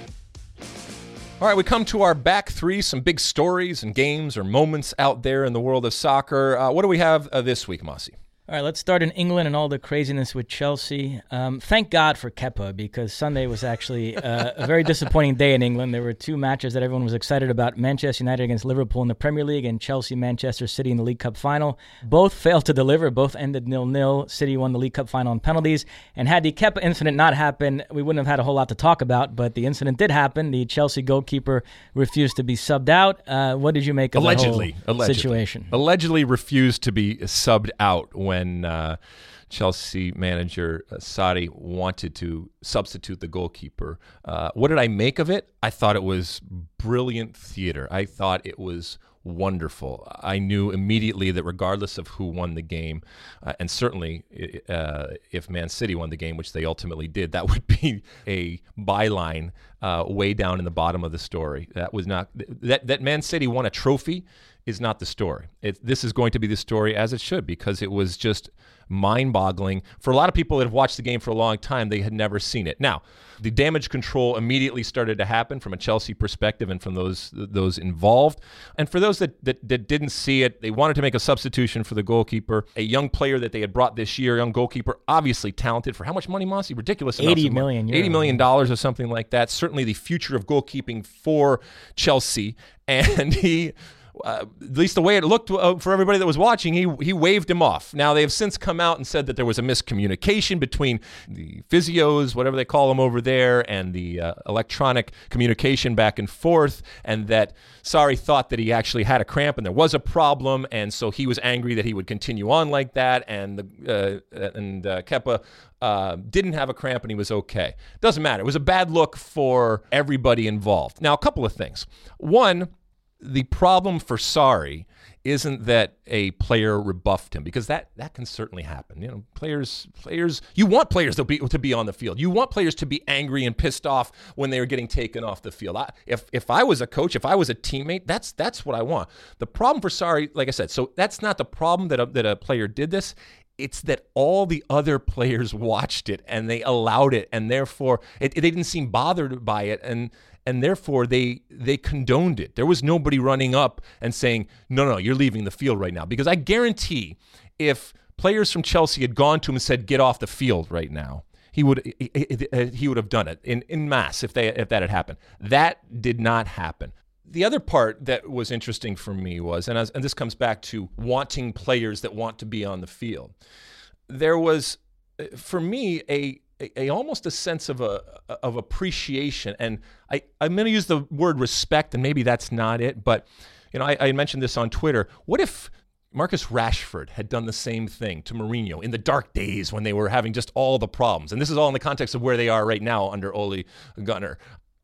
All right, we come to our back three, some big stories and games or moments out there in the world of soccer. Uh, what do we have uh, this week, Mossy? All right, let's start in England and all the craziness with Chelsea. Um, thank God for Kepa because Sunday was actually uh, a very disappointing day in England. There were two matches that everyone was excited about Manchester United against Liverpool in the Premier League and Chelsea Manchester City in the League Cup final. Both failed to deliver, both ended nil nil. City won the League Cup final on penalties. And had the Kepa incident not happened, we wouldn't have had a whole lot to talk about, but the incident did happen. The Chelsea goalkeeper refused to be subbed out. Uh, what did you make of allegedly, the allegedly, situation? Allegedly refused to be subbed out when when uh, Chelsea manager Sarri wanted to substitute the goalkeeper. Uh, what did I make of it? I thought it was brilliant theater. I thought it was wonderful. I knew immediately that regardless of who won the game, uh, and certainly uh, if Man City won the game, which they ultimately did, that would be a byline uh, way down in the bottom of the story. That was not that that Man City won a trophy is not the story. It, this is going to be the story as it should because it was just mind boggling. For a lot of people that have watched the game for a long time, they had never seen it. Now, the damage control immediately started to happen from a Chelsea perspective and from those those involved. And for those that, that, that didn't see it, they wanted to make a substitution for the goalkeeper, a young player that they had brought this year, young goalkeeper, obviously talented. For how much money, Mossy? Ridiculous. Eighty million. Eighty million dollars or something like that. Certainly the future of goalkeeping for Chelsea. And he uh, at least the way it looked uh, for everybody that was watching, he he waved him off. Now they have since come out and said that there was a miscommunication between the physios, whatever they call them over there, and the uh, electronic communication back and forth, and that Sarri thought that he actually had a cramp and there was a problem, and so he was angry that he would continue on like that, and the uh, and uh, Kepa uh, didn't have a cramp and he was okay. Doesn't matter. It was a bad look for everybody involved. Now, a couple of things. One, the problem for Sarri isn't that a player rebuffed him because that that can certainly happen. You know, players players you want players to be to be on the field. You want players to be angry and pissed off when they are getting taken off the field. I, if if I was a coach, if I was a teammate, that's that's what I want. The problem for Sarri, like I said, so that's not the problem that a, that a player did this. It's that all the other players watched it and they allowed it, and therefore it, they didn't seem bothered by it, and and therefore they they condoned it. There was nobody running up and saying, "No, no, you're leaving the field right now." Because I guarantee, if players from Chelsea had gone to him and said, "Get off the field right now," he would he, he would have done it in in mass if they if that had happened. That did not happen. The other part that was interesting for me was, and, as, and this comes back to wanting players that want to be on the field. There was, uh, for me, a a, a, almost a sense of a of appreciation, and I I'm going to use the word respect, and maybe that's not it, but you know I, I mentioned this on Twitter. What if Marcus Rashford had done the same thing to Mourinho in the dark days when they were having just all the problems. And this is all in the context of where they are right now under Ole Gunnar.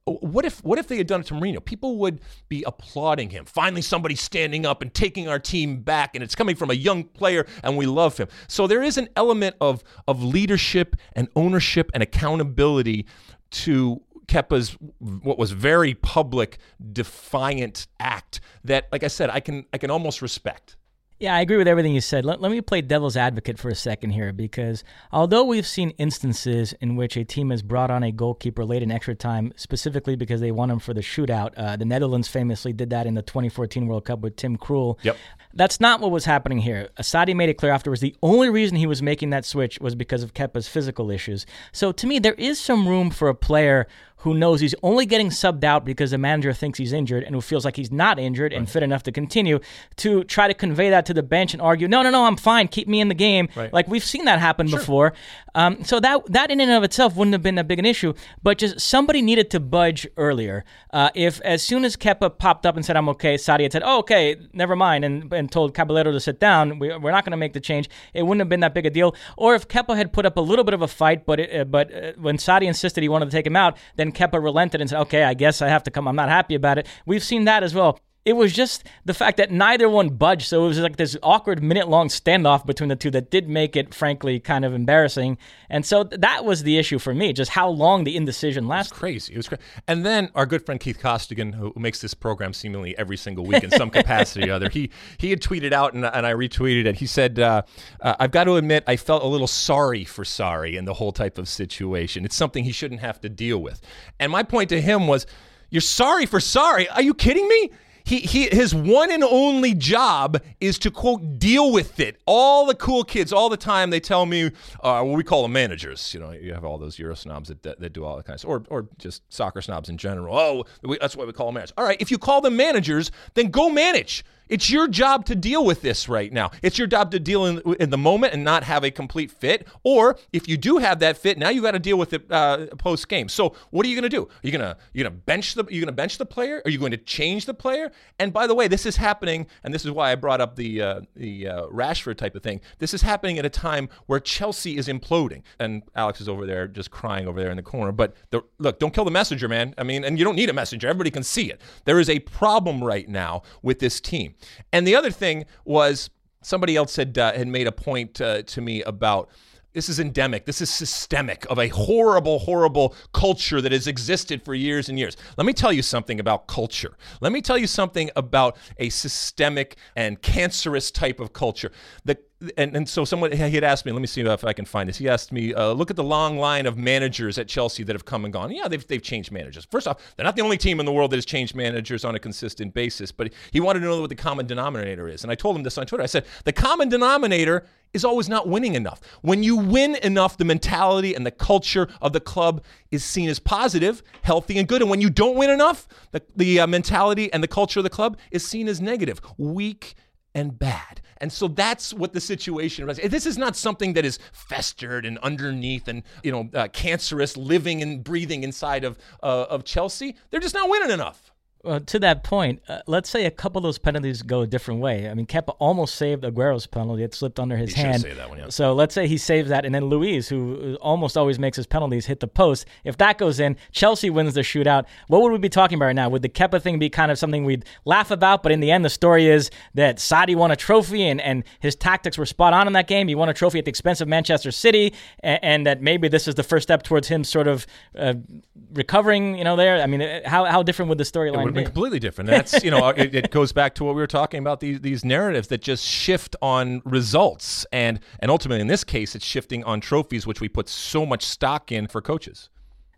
What if what if they had done it to Mourinho? People would be applauding him. Finally, somebody standing up and taking our team back, and it's coming from a young player, and we love him. So there is an element of of leadership and ownership and accountability to Kepa's what was very public, defiant act that, like I said, I can I can almost respect. Yeah, I agree with everything you said. Let, let me play devil's advocate for a second here because although we've seen instances in which a team has brought on a goalkeeper late in extra time specifically because they want him for the shootout, uh, the Netherlands famously did that in the 2014 World Cup with Tim Krul. Yep. That's not what was happening here. Asadi made it clear afterwards the only reason he was making that switch was because of Kepa's physical issues. So to me, there is some room for a player who knows he's only getting subbed out because the manager thinks he's injured and who feels like he's not injured right. and fit enough to continue to try to convey that to the bench and argue, no, no, no, I'm fine, keep me in the game. Right. Like we've seen that happen sure. before. Um, so that that in and of itself wouldn't have been that big an issue, but just somebody needed to budge earlier. Uh, if as soon as Kepa popped up and said, I'm okay, Sarri had said, oh, okay, never mind, and, and told Caballero to sit down, we, are not going to make the change, it wouldn't have been that big a deal. Or if Kepa had put up a little bit of a fight, but, it, uh, but uh, when Sarri insisted he wanted to take him out, then Kepa relented and said, okay, I guess I have to come. I'm not happy about it. We've seen that as well it was just the fact that neither one budged. So it was like this awkward minute long standoff between the two that did make it, frankly, kind of embarrassing. And so that was the issue for me, just how long the indecision lasted. It was crazy. It was crazy. And then our good friend Keith Costigan, who makes this program seemingly every single week in some capacity or other, he, he had tweeted out and, and I retweeted it. He said, uh, uh, I've got to admit, I felt a little sorry for Sarri in the whole type of situation. It's something he shouldn't have to deal with. And my point to him was, you're sorry for Sarri. Are you kidding me? He, he his one and only job is to quote deal with it. All the cool kids all the time they tell me uh, what we call them managers. You know, you have all those Euro snobs that, that, that do all that kind of or or just soccer snobs in general. Oh, we, that's what we call them managers. All right, if you call them managers, then go manage. It's your job to deal with this right now. It's your job to deal in, in the moment and not have a complete fit. Or if you do have that fit, now you got to deal with it uh, post game. So what are you going to do? Are you gonna you gonna bench the you gonna bench the player? Are you going to change the player? And by the way, this is happening, and this is why I brought up the uh, the uh, Rashford type of thing. This is happening at a time where Chelsea is imploding, and Alex is over there just crying over there in the corner. But the, look, don't kill the messenger, man. I mean, and you don't need a messenger. Everybody can see it. There is a problem right now with this team. And the other thing was somebody else had uh, had made a point uh, to me about this is endemic. This is systemic of a horrible, horrible culture that has existed for years and years. Let me tell you something about culture. Let me tell you something about a systemic and cancerous type of culture. The and, and so someone he had asked me, let me see if I can find this. He asked me, uh, look at the long line of managers at Chelsea that have come and gone. Yeah, they've, they've changed managers. First off, they're not the only team in the world that has changed managers on a consistent basis, but he wanted to know what the common denominator is. And I told him this on Twitter. I said, the common denominator is always not winning enough. When you win enough, the mentality and the culture of the club is seen as positive, healthy, and good. And when you don't win enough, the, the uh, mentality and the culture of the club is seen as negative, weak, and bad. And so that's what the situation is. This is not something that is festered and underneath and you know uh, cancerous, living and breathing inside of uh, of Chelsea. They're just not winning enough. Well, to that point, uh, let's say a couple of those penalties go a different way. I mean, Kepa almost saved Aguero's penalty; it slipped under his He hand. save that one, yeah. So let's say he saves that, and then Luiz, who almost always makes his penalties, hit the post. If that goes in, Chelsea wins the shootout. What would we be talking about right now? Would the Kepa thing be kind of something we'd laugh about? But in the end, the story is that Sarri won a trophy, and, and his tactics were spot on in that game. He won a trophy at the expense of Manchester City, and, and that maybe this is the first step towards him sort of uh, recovering. You know, there. I mean, uh, how how different would the It would storyline have been completely different. That's you know, it, it goes back to what we were talking about these these narratives that just shift on results, and and ultimately in this case, it's shifting on trophies, which we put so much stock in for coaches.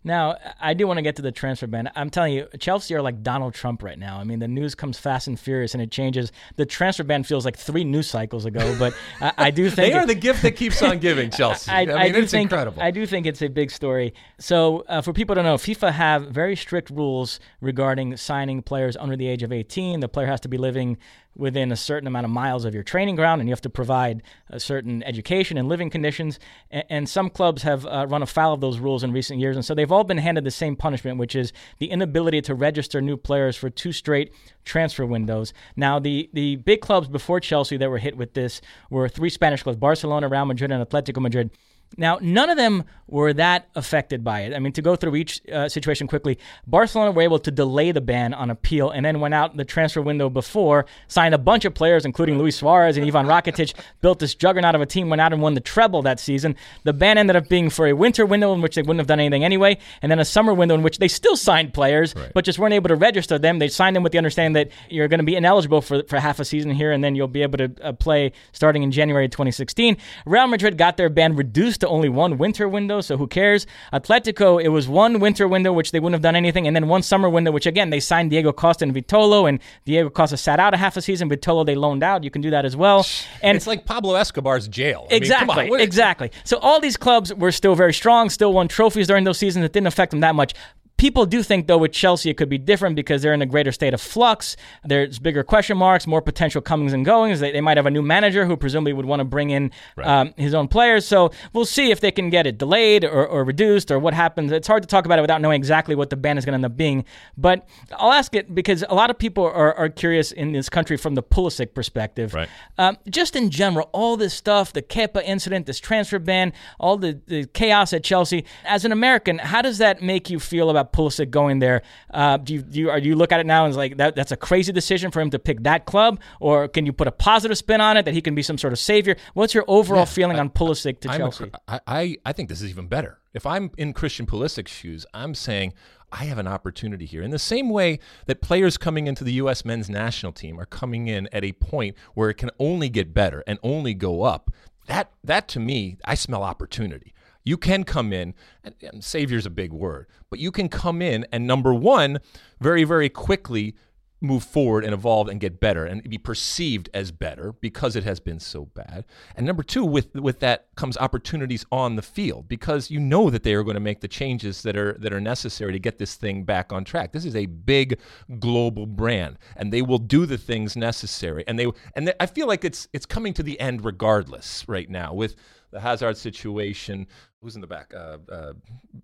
Now, I do want to get to the transfer ban. I'm telling you, Chelsea are like Donald Trump right now. I mean, the news comes fast and furious, and it changes. The transfer ban feels like three news cycles ago, but I, I do think They are it- the gift that keeps on giving, Chelsea. I, mean, do it's think, incredible. I do think it's a big story. So, uh, for people to know, FIFA have very strict rules regarding signing players under the age of 18. The player has to be living within a certain amount of miles of your training ground, and you have to provide a certain education and living conditions. And, and some clubs have uh, run afoul of those rules in recent years, and so they've all been handed the same punishment, which is the inability to register new players for two straight transfer windows. Now, the the big clubs before Chelsea that were hit with this were three Spanish clubs: Barcelona, Real Madrid, and Atletico Madrid. Now, none of them were that affected by it. I mean, to go through each uh, situation quickly, Barcelona were able to delay the ban on appeal and then went out in the transfer window before, signed a bunch of players, including Luis Suarez and Ivan Rakitic, built this juggernaut of a team, went out and won the treble that season. The ban ended up being for a winter window in which they wouldn't have done anything anyway, and then a summer window in which they still signed players, but just weren't able to register them. They signed them with the understanding that you're going to be ineligible for, for half a season here, and then you'll be able to uh, play starting in January 2016. Real Madrid got their ban reduced to only one winter window, so who cares? Atletico, it was one winter window, which they wouldn't have done anything, and then one summer window, which again, they signed Diego Costa and Vitolo, and Diego Costa sat out a half a season. Vitolo, they loaned out. You can do that as well. And it's like Pablo Escobar's jail. I Exactly. come on, exactly. So all these clubs were still very strong, still won trophies during those seasons. It didn't affect them that much. People do think, though, with Chelsea, it could be different because they're in a greater state of flux. There's bigger question marks, more potential comings and goings. They, they might have a new manager who presumably would want to bring in um, his own players. So we'll see if they can get it delayed or, or reduced or what happens. It's hard to talk about it without knowing exactly what the ban is going to end up being. But I'll ask it because a lot of people are, are curious in this country from the Pulisic perspective. Right. Um, just in general, all this stuff, the Kepa incident, this transfer ban, all the, the chaos at Chelsea. As an American, how does that make you feel about Pulisic going there? Uh, do you do you, do you look at it now and it's like that, that's a crazy decision for him to pick that club, or can you put a positive spin on it that he can be some sort of savior? What's your overall feeling on Pulisic to I'm Chelsea? I, I, I think this is even better. If I'm in Christian Pulisic's shoes, I'm saying I have an opportunity here. In the same way that players coming into the U.S. men's national team are coming in at a point where it can only get better and only go up. That that to me, I smell opportunity. You can come in, and, and savior's a big word, but you can come in and number one, very very quickly move forward and evolve and get better and be perceived as better because it has been so bad. And number two, with with that comes opportunities on the field because you know that they are going to make the changes that are that are necessary to get this thing back on track. This is a big global brand, and they will do the things necessary. And they and I feel like it's it's coming to the end regardless right now with the Hazard situation. Who's in the back? Uh, uh,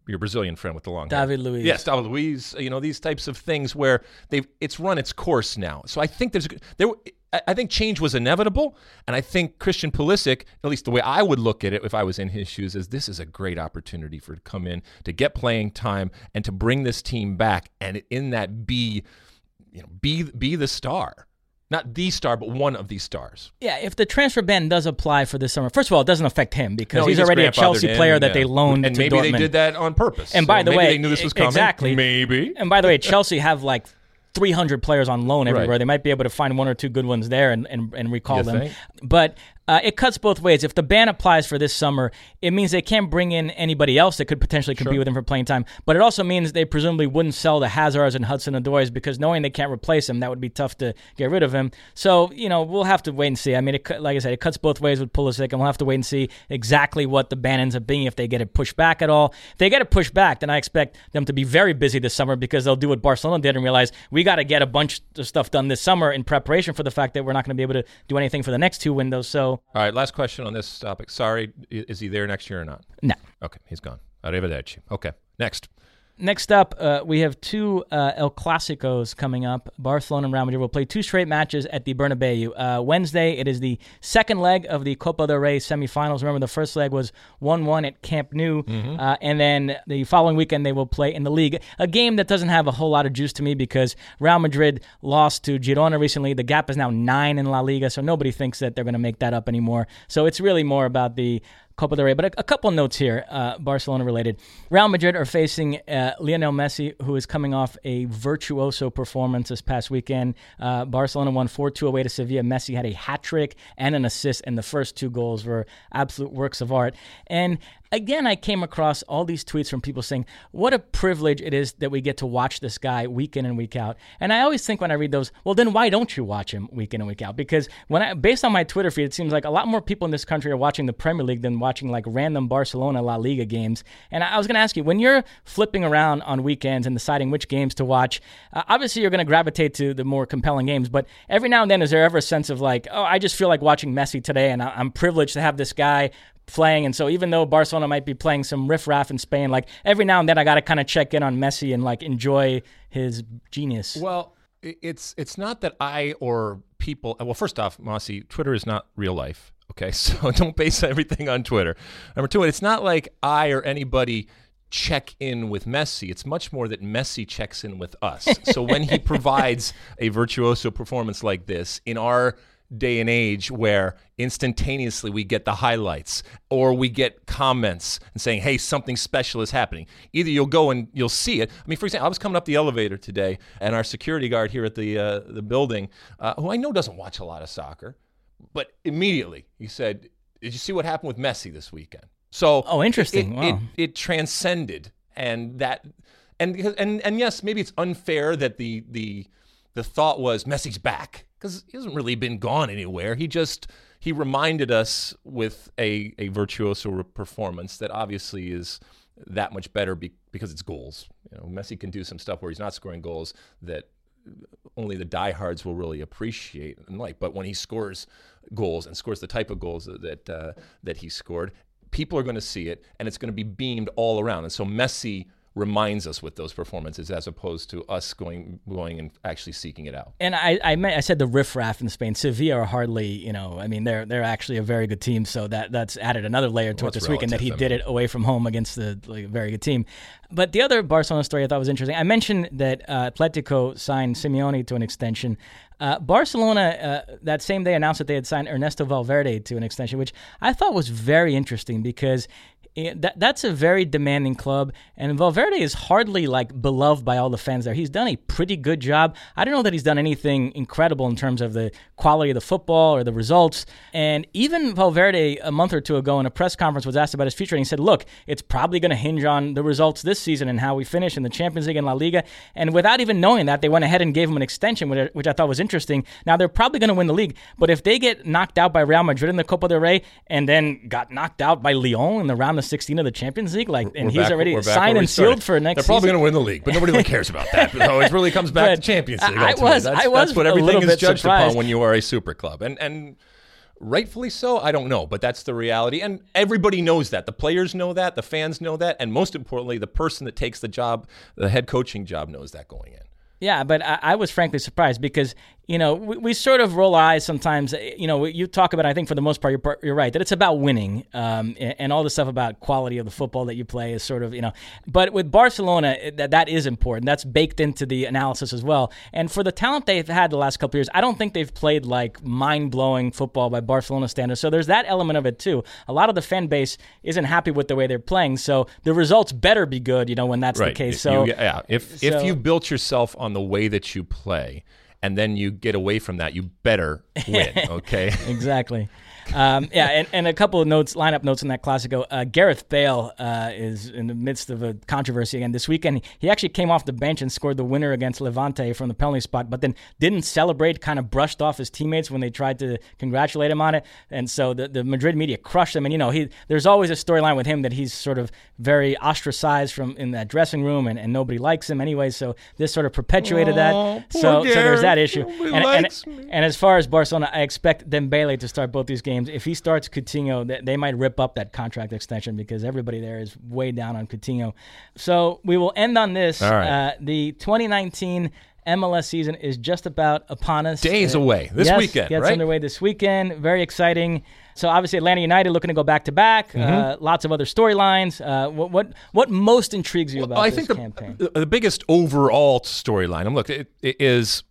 your Brazilian friend with the long hair. David Luiz. Yes, David Luiz. You know these types of things where they've it's run its course now. So I think there's there. I think change was inevitable, and I think Christian Pulisic, at least the way I would look at it if I was in his shoes, is this is a great opportunity for to come in to get playing time and to bring this team back, and in that be, you know, be be the star, not the star, but one of these stars. Yeah, if the transfer ban does apply for this summer, first of all, it doesn't affect him because No, he's just already a Chelsea in, player that yeah. they loaned and to maybe Dortmund. they did that on purpose. And by So the maybe way, they knew this was coming. exactly. Maybe. And by the way, Chelsea have like 300 players on loan everywhere. Right. They might be able to find one or two good ones there and, and, and recall You them. think? But uh, it cuts both ways. If the ban applies for this summer, it means they can't bring in anybody else that could potentially compete with him for playing time. But it also means they presumably wouldn't sell the Hazards and Hudson Odois because knowing they can't replace him, that would be tough to get rid of him. So you know we'll have to wait and see. I mean, it, like I said, it cuts both ways with Pulisic, and we'll have to wait and see exactly what the ban ends up being if they get it pushed back at all. If they get it pushed back, then I expect them to be very busy this summer because they'll do what Barcelona did and realize we got to get a bunch of stuff done this summer in preparation for the fact that we're not going to be able to do anything for the next two windows. So All right, last question on this topic. Sarri, is he there next year or not? no. Okay, he's gone. Arrivederci. Okay, next. Next up, uh, we have two uh, El Clasicos coming up. Barcelona and Real Madrid will play two straight matches at the Bernabeu. Uh, Wednesday, it is the second leg of the Copa del Rey semifinals. Remember, the first leg was 1 1 at Camp Nou. Mm-hmm. Uh, and then the following weekend, they will play in the league. A game that doesn't have a whole lot of juice to me because Real Madrid lost to Girona recently. The gap is now nine in La Liga, so nobody thinks that they're going to make that up anymore. So it's really more about the Copa del Rey. But a, a couple notes here, uh, Barcelona related. Real Madrid are facing uh, Lionel Messi, who is coming off a virtuoso performance this past weekend. Uh, Barcelona won 4 2 away to Sevilla. Messi had a hat trick and an assist, and the first two goals were absolute works of art. And again, I came across all these tweets from people saying, What a privilege it is that we get to watch this guy week in and week out. And I always think when I read those, well, then why don't you watch him week in and week out? Because when I, based on my Twitter feed, it seems like a lot more people in this country are watching the Premier League than watching like random Barcelona La Liga games. And I was going to ask you, when you're flipping around on weekends and deciding which games to watch, uh, obviously you're going to gravitate to the more compelling games. But every now and then, is there ever a sense of like, oh, I just feel like watching Messi today, and I- I'm privileged to have this guy playing. And so even though Barcelona might be playing some riffraff in Spain, like every now and then I got to kind of check in on Messi and like enjoy his genius. Well, it's it's not that I or people. Uh, well, first off, Mossy, Twitter is not real life. Okay, so don't base everything on Twitter. Number two, it's not like I or anybody check in with Messi. It's much more that Messi checks in with us. so when he provides a virtuoso performance like this in our day and age where instantaneously we get the highlights or we get comments and saying, hey, something special is happening. Either you'll go and you'll see it. I mean, for example, I was coming up the elevator today and our security guard here at the, uh, the building, uh, who I know doesn't watch a lot of soccer, but immediately he said, did you see what happened with Messi this weekend? So Oh, interesting. It, Wow. it, it transcended and that and because and and yes, maybe it's unfair that the the the thought was Messi's back because he hasn't really been gone anywhere. He just he reminded us with a a virtuoso performance that obviously is that much better be, because it's goals. You know, Messi can do some stuff where he's not scoring goals that only the diehards will really appreciate and like. But when he scores goals and scores the type of goals that uh, that he scored, people are going to see it, and it's going to be beamed all around. And so Messi reminds us with those performances, as opposed to us going going and actually seeking it out. And I, I, meant, I said the riffraff in Spain. Sevilla are hardly, you know, I mean, they're they're actually a very good team. So that that's added another layer to Well, it this weekend that he I did it away from home against the like, very good team. But the other Barcelona story I thought was interesting. I mentioned that uh, Atletico signed Simeone to an extension. Uh, Barcelona uh, that same day announced that they had signed Ernesto Valverde to an extension, which I thought was very interesting because Eh, that that's a very demanding club, and Valverde is hardly like beloved by all the fans there. He's done a pretty good job. I don't know that he's done anything incredible in terms of the quality of the football or the results. And even Valverde, a month or two ago in a press conference, was asked about his future, and he said, "Look, it's probably going to hinge on the results this season and how we finish in the Champions League and La Liga." And without even knowing that, they went ahead and gave him an extension, which I thought was interesting. Now they're probably going to win the league, but if they get knocked out by Real Madrid in the Copa del Rey and then got knocked out by Lyon in the round of 16 of the Champions League, like, and We're he's back- already signed and sealed for next They're probably going to win the league, but nobody really cares about that. So it really comes back But to Champions League. I- ultimately. was- that's, I was that's what a everything little is bit judged surprised. upon when you are a super club, and and rightfully so. I don't know, but that's the reality, and everybody knows that. The players know that, the fans know that, and most importantly, the person that takes the job, the head coaching job, knows that going in. Yeah, but I, I was frankly surprised because you know we, we sort of roll eyes sometimes. You know, you talk about. I think for the most part, you're, you're right that it's about winning, um, and, and all the stuff about quality of the football that you play is sort of you know. But with Barcelona, it- that that is important. That's baked into the analysis as well. And for the talent they've had the last couple years, I don't think they've played like mind blowing football by Barcelona standards. So there's that element of it too. A lot of the fan base isn't happy with the way they're playing. So the results better be good. You know, when that's the case. You- So yeah, if so- if you built yourself on the way that you play, and then you get away from that, you better win. Okay. exactly. Um, yeah, and, and a couple of notes, lineup notes in that Clasico. Uh, Gareth Bale uh, is in the midst of a controversy again this weekend. He actually came off the bench and scored the winner against Levante from the penalty spot, but then didn't celebrate. Kind of brushed off his teammates when they tried to congratulate him on it, and so the, the Madrid media crushed him. And you know, he there's always a storyline with him that he's sort of very ostracized from in that dressing room, and, and nobody likes him anyway. So this sort of perpetuated Oh, that. So so there's that issue. And, and, and as far as Barcelona, I expect Dembele to start both these games games. If he starts Coutinho, they might rip up that contract extension because everybody there is way down on Coutinho. So we will end on this. Right. Uh, the 2019 MLS season is just about upon us. Days Uh, away. This yes, weekend, gets right? underway this weekend. Very exciting. So obviously Atlanta United looking to go back to back. Mm-hmm. Uh, lots of other storylines. Uh, what, what what most intrigues you about I this think the, campaign? the the biggest overall storyline. And look, it, it is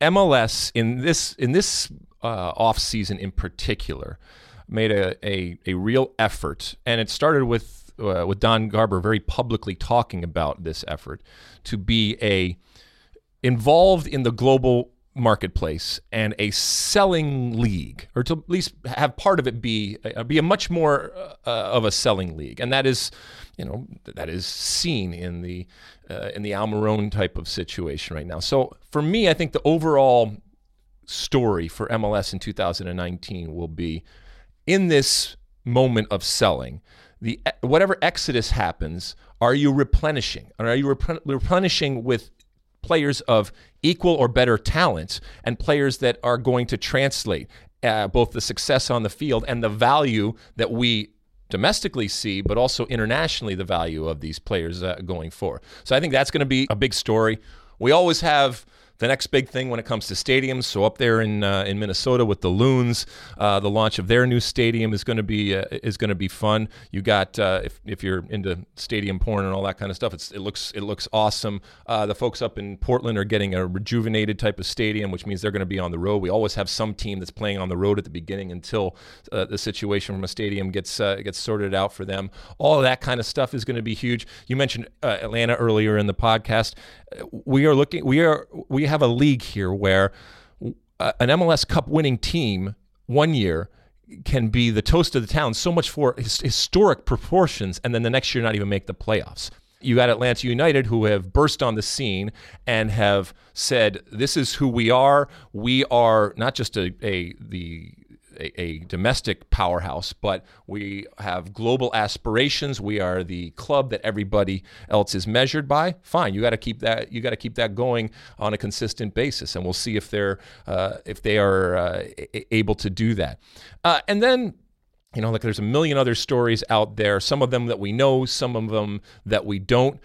MLS in this in this uh, off season in particular made a, a, a real effort, and it started with uh, with Don Garber very publicly talking about this effort to be a involved in the global marketplace and a selling league, or to at least have part of it be uh, be a much more uh, of a selling league, and that is, you know, that is seen in the uh, in the Almiron type of situation right now. So for me, I think the overall story for MLS in 2019 will be in this moment of selling the whatever exodus happens are you replenishing or are you replen- replenishing with players of equal or better talent and players that are going to translate uh, both the success on the field and the value that we domestically see, but also internationally, the value of these players uh, going forward. So I think that's going to be a big story. We always have the next big thing when it comes to stadiums. So up there in uh, in Minnesota with the Loons, uh, the launch of their new stadium is going to be uh, is going to be fun. You got uh, if, if you're into stadium porn and all that kind of stuff, it's, it looks it looks awesome. Uh, the folks up in Portland are getting a rejuvenated type of stadium, which means they're going to be on the road. We always have some team that's playing on the road at the beginning until uh, the situation from a stadium gets gets sorted out for them. All that kind of stuff is going to be huge. You mentioned Atlanta earlier in the podcast. We are looking. We are we have a league here where uh, an MLS Cup winning team one year can be the toast of the town so much for his, historic proportions, and then the next year not even make the playoffs. You got Atlanta United who have burst on the scene and have said, "This is who we are. We are not just a, a the a, a, domestic powerhouse, but we have global aspirations. We are the club that everybody else is measured by. Fine, you got to keep that. You got to keep that going on a consistent basis, and we'll see if they're uh, if they are uh, able to do that. Uh, and then. You know, like there's a million other stories out there, some of them that we know, some of them that we don't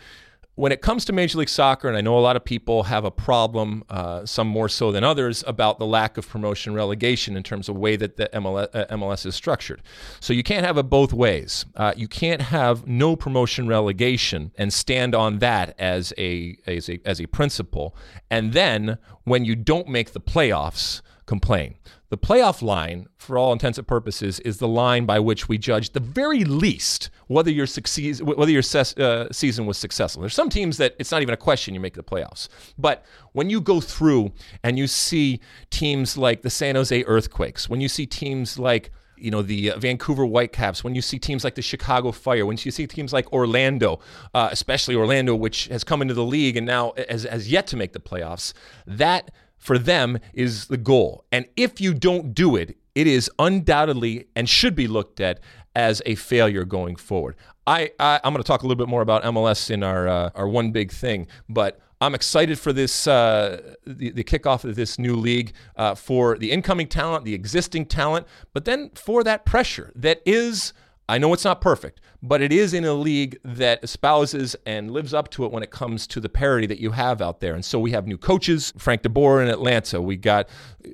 when it comes to Major League Soccer, and I know a lot of people have a problem, uh, some more so than others, about the lack of promotion relegation in terms of way that the MLS, uh, MLS is structured. So you can't have it both ways. Uh, you can't have no promotion relegation and stand on that as a, as a as a principle, and then when you don't make the playoffs, complain. The playoff line, for all intents and purposes, is the line by which we judge the very least whether your succeed, whether your ses- uh, season was successful. There's some teams that it's not even a question you make the playoffs. But when you go through and you see teams like the San Jose Earthquakes, when you see teams like you know the uh, Vancouver Whitecaps, when you see teams like the Chicago Fire, when you see teams like Orlando, uh, especially Orlando, which has come into the league and now has, has yet to make the playoffs, that for them is the goal. And if you don't do it, it is undoubtedly and should be looked at as a failure going forward. I, I am going to talk a little bit more about MLS in our uh, our one big thing, but I'm excited for this uh, the, the kickoff of this new league uh, for the incoming talent, the existing talent, but then for that pressure that is. I know it's not perfect, but it is in a league that espouses and lives up to it when it comes to the parity that you have out there. And so we have new coaches, Frank DeBoer in Atlanta. We got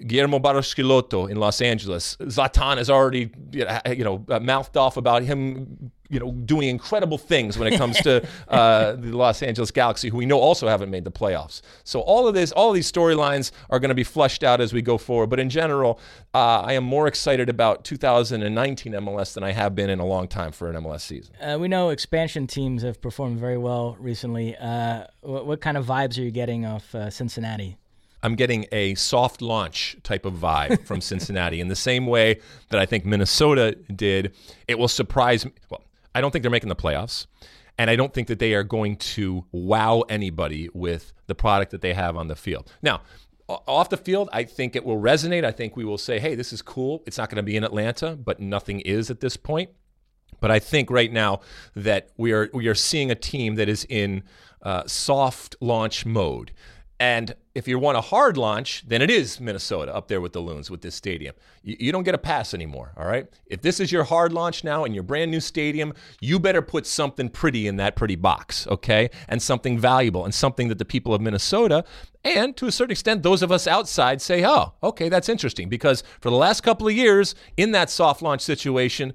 Guillermo Barros in Los Angeles. Zlatan has already, you know, uh, mouthed off about him you know, doing incredible things when it comes to uh, the Los Angeles Galaxy, who we know also haven't made the playoffs. So all of this, all of these storylines are going to be flushed out as we go forward. But in general, uh, I am more excited about 2019 MLS than I have been in a long time for an MLS season. Uh, we know expansion teams have performed very well recently. Uh, what, what, kind of vibes are you getting off uh, Cincinnati? I'm getting a soft launch type of vibe from Cincinnati in the same way that I think Minnesota did. It will surprise me. Well, I don't think they're making the playoffs. And I don't think that they are going to wow anybody with the product that they have on the field. Now, off the field, I think it will resonate. I think we will say, hey, this is cool. It's not going to be in Atlanta, but nothing is at this point. But I think right now that we are we are seeing a team that is in uh, soft launch mode. And if you want a hard launch, then it is Minnesota up there with the Loons with this stadium. You, you, don't get a pass anymore, all right? If this is your hard launch now in your brand new stadium, you better put something pretty in that pretty box, okay? And something valuable and something that the people of Minnesota and to a certain extent, those of us outside say, oh, okay, that's interesting. Because for the last couple of years in that soft launch situation,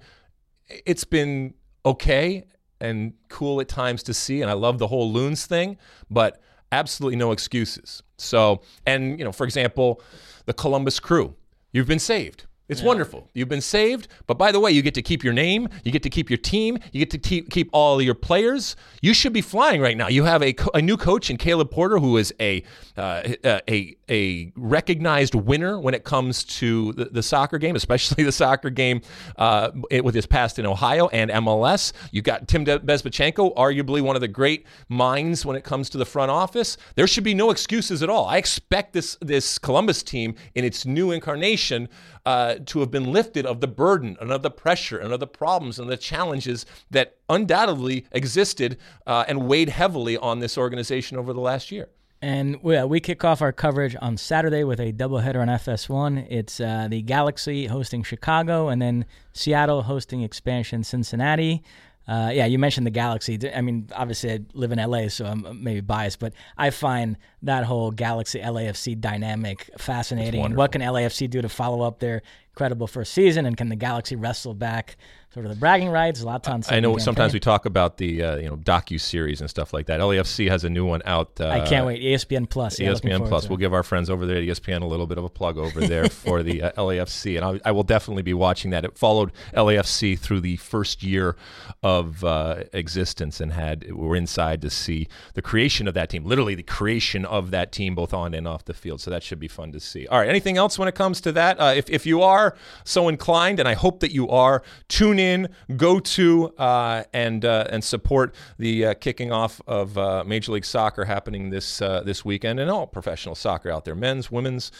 it's been okay and cool at times to see. And I love the whole Loons thing, but absolutely no excuses. So, and, you know, for example, the Columbus crew, you've been saved. It's yeah. wonderful. You've been saved, but by the way, you get to keep your name, you get to keep your team, you get to keep, keep all your players. You should be flying right now. You have a, a new coach in Caleb Porter, who is a uh, a a recognized winner when it comes to the, the soccer game, especially the soccer game uh, with his past in Ohio and MLS. You've got Tim Bezbatchenko, arguably one of the great minds when it comes to the front office. There should be no excuses at all. I expect this this Columbus team in its new incarnation uh, to have been lifted of the burden and of the pressure and of the problems and the challenges that undoubtedly existed uh, and weighed heavily on this organization over the last year. And we, uh, we kick off our coverage on Saturday with a doubleheader on FS1. It's uh, the Galaxy hosting Chicago, and then Seattle hosting expansion Cincinnati. Uh, yeah, you mentioned the Galaxy. I mean, obviously, I live in LA, so I'm maybe biased, but I find that whole Galaxy LAFC dynamic fascinating. What can LAFC do to follow up their incredible first season, and can the Galaxy wrestle back sort of the bragging rights. Zlatan. I know sometimes we talk about the uh, you know docu series and stuff like that. LAFC has a new one out. Uh, I can't wait. ESPN Plus. Yeah, ESPN Plus. We'll give our friends over there at ESPN a little bit of a plug over there for the uh, LAFC, and I'll, I will definitely be watching that. It followed LAFC through the first year of uh, existence and had we were inside to see the creation of that team, literally the creation of that team, both on and off the field. So that should be fun to see. All right. Anything else when it comes to that? Uh, if if you are so inclined, and I hope that you are, tune in, go to, uh, and uh, and support the uh, kicking off of uh, Major League Soccer happening this uh, this weekend, and all professional soccer out there, men's, women's.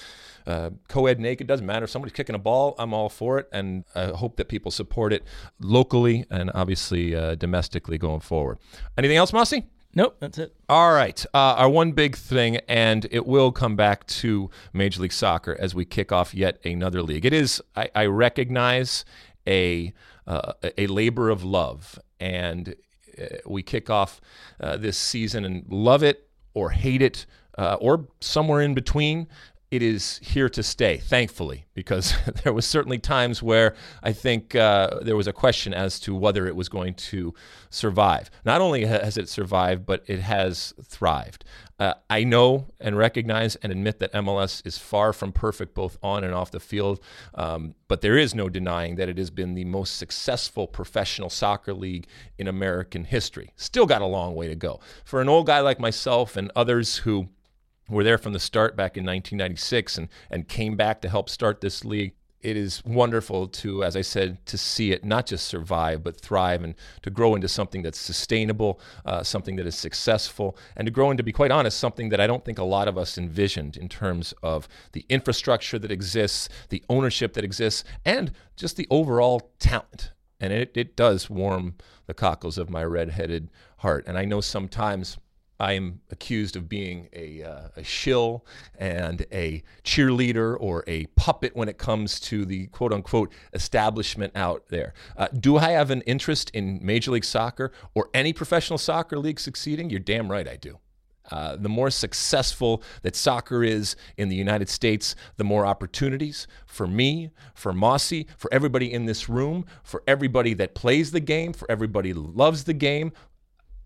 Uh, co-ed naked doesn't matter if somebody's kicking a ball i'm all for it and i hope that people support it locally and obviously domestically going forward anything else Mosse Nope, that's it. All right. Uh, our one big thing, and it will come back to Major League Soccer as we kick off yet another league. It is, I, I recognize, a, uh, a labor of love. And uh, we kick off uh, this season and love it or hate it uh, or somewhere in between it is here to stay, thankfully, because there was certainly times where I think uh, there was a question as to whether it was going to survive. Not only has it survived, but it has thrived. Uh, I know and recognize and admit that MLS is far from perfect, both on and off the field, um, but there is no denying that it has been the most successful professional soccer league in American history. Still got a long way to go. For an old guy like myself and others who were there from the start back in 1996 and, and came back to help start this league. It is wonderful to, as I said, to see it not just survive, but thrive and to grow into something that's sustainable, uh, something that is successful, and to grow into, to be quite honest, something that I don't think a lot of us envisioned in terms of the infrastructure that exists, the ownership that exists, and just the overall talent. And it, it does warm the cockles of my red-headed heart. And I know sometimes I am accused of being a, uh, a shill and a cheerleader or a puppet when it comes to the quote unquote establishment out there. Uh, do I have an interest in Major League Soccer or any professional soccer league succeeding? You're damn right I do. Uh, the more successful that soccer is in the United States, the more opportunities for me, for Mosse, for everybody in this room, for everybody that plays the game, for everybody loves the game,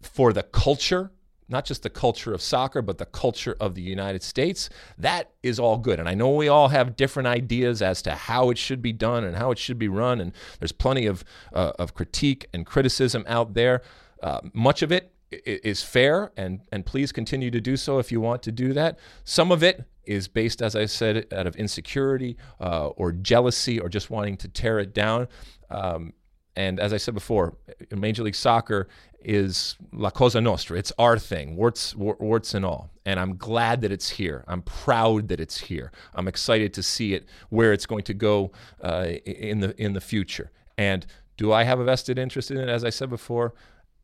for the culture not just the culture of soccer, but the culture of the United States. That is all good. And I know we all have different ideas as to how it should be done and how it should be run. And there's plenty of, uh, of critique and criticism out there. Uh, much of it is fair, and, and please continue to do so if you want to do that. Some of it is based, as I said, out of insecurity uh, or jealousy or just wanting to tear it down. Um, and as I said before, Major League Soccer is La Cosa Nostra. It's our thing, warts, warts and all. And I'm glad that it's here. I'm proud that it's here. I'm excited to see it where it's going to go uh, in the in the future. And do I have a vested interest in it? As I said before,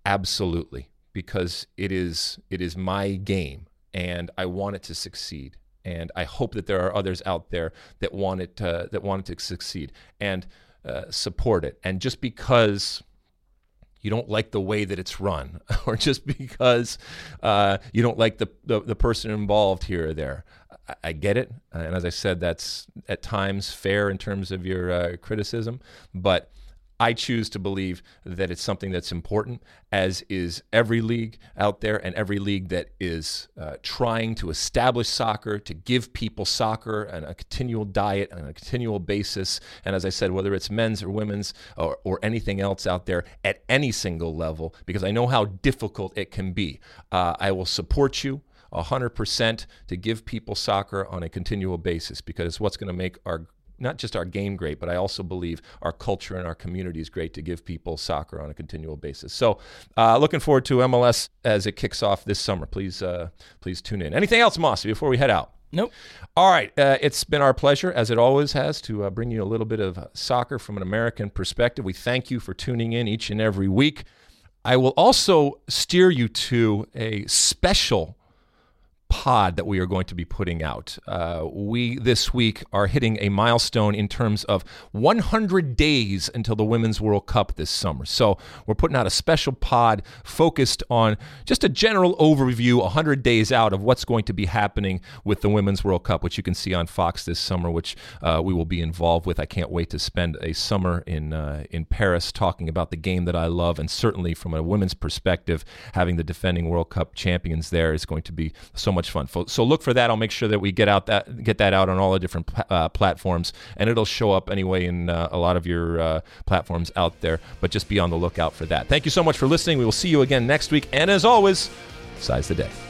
absolutely, because it is it is my game. and I want it to succeed. And I hope that there are others out there that want it to, that want it to succeed and uh, support it. And just because you don't like the way that it's run, or just because uh, you don't like the, the, the person involved here or there. I, I get it, and as I said, that's at times fair in terms of your uh, criticism, but I choose to believe that it's something that's important, as is every league out there and every league that is uh, trying to establish soccer, to give people soccer and a continual diet on a continual basis. And as I said, whether it's men's or women's or, or anything else out there at any single level, because I know how difficult it can be. Uh, I will support you. 100% to give people soccer on a continual basis because it's what's going to make our not just our game great, but I also believe our culture and our community is great to give people soccer on a continual basis. So, uh, looking forward to MLS as it kicks off this summer. Please, uh, please tune in. Anything else, Mosse, before we head out? Nope. All right. Uh, it's been our pleasure, as it always has, to uh, bring you a little bit of soccer from an American perspective. We thank you for tuning in each and every week. I will also steer you to a special pod that we are going to be putting out. Uh, we this week are hitting a milestone in terms of 100 days until the Women's World Cup this summer. So we're putting out a special pod focused on just a general overview 100 days out of what's going to be happening with the Women's World Cup, which you can see on Fox this summer, which uh, we will be involved with. I can't wait to spend a summer in uh, in Paris talking about the game that I love, and certainly from a women's perspective, having the defending World Cup champions there is going to be so much much fun. So look for that. I'll make sure that we get out that get that out on all the different uh, platforms, and it'll show up anyway in uh, a lot of your uh, platforms out there. But just be on the lookout for that. Thank you so much for listening. We will see you again next week, and as always, size the day.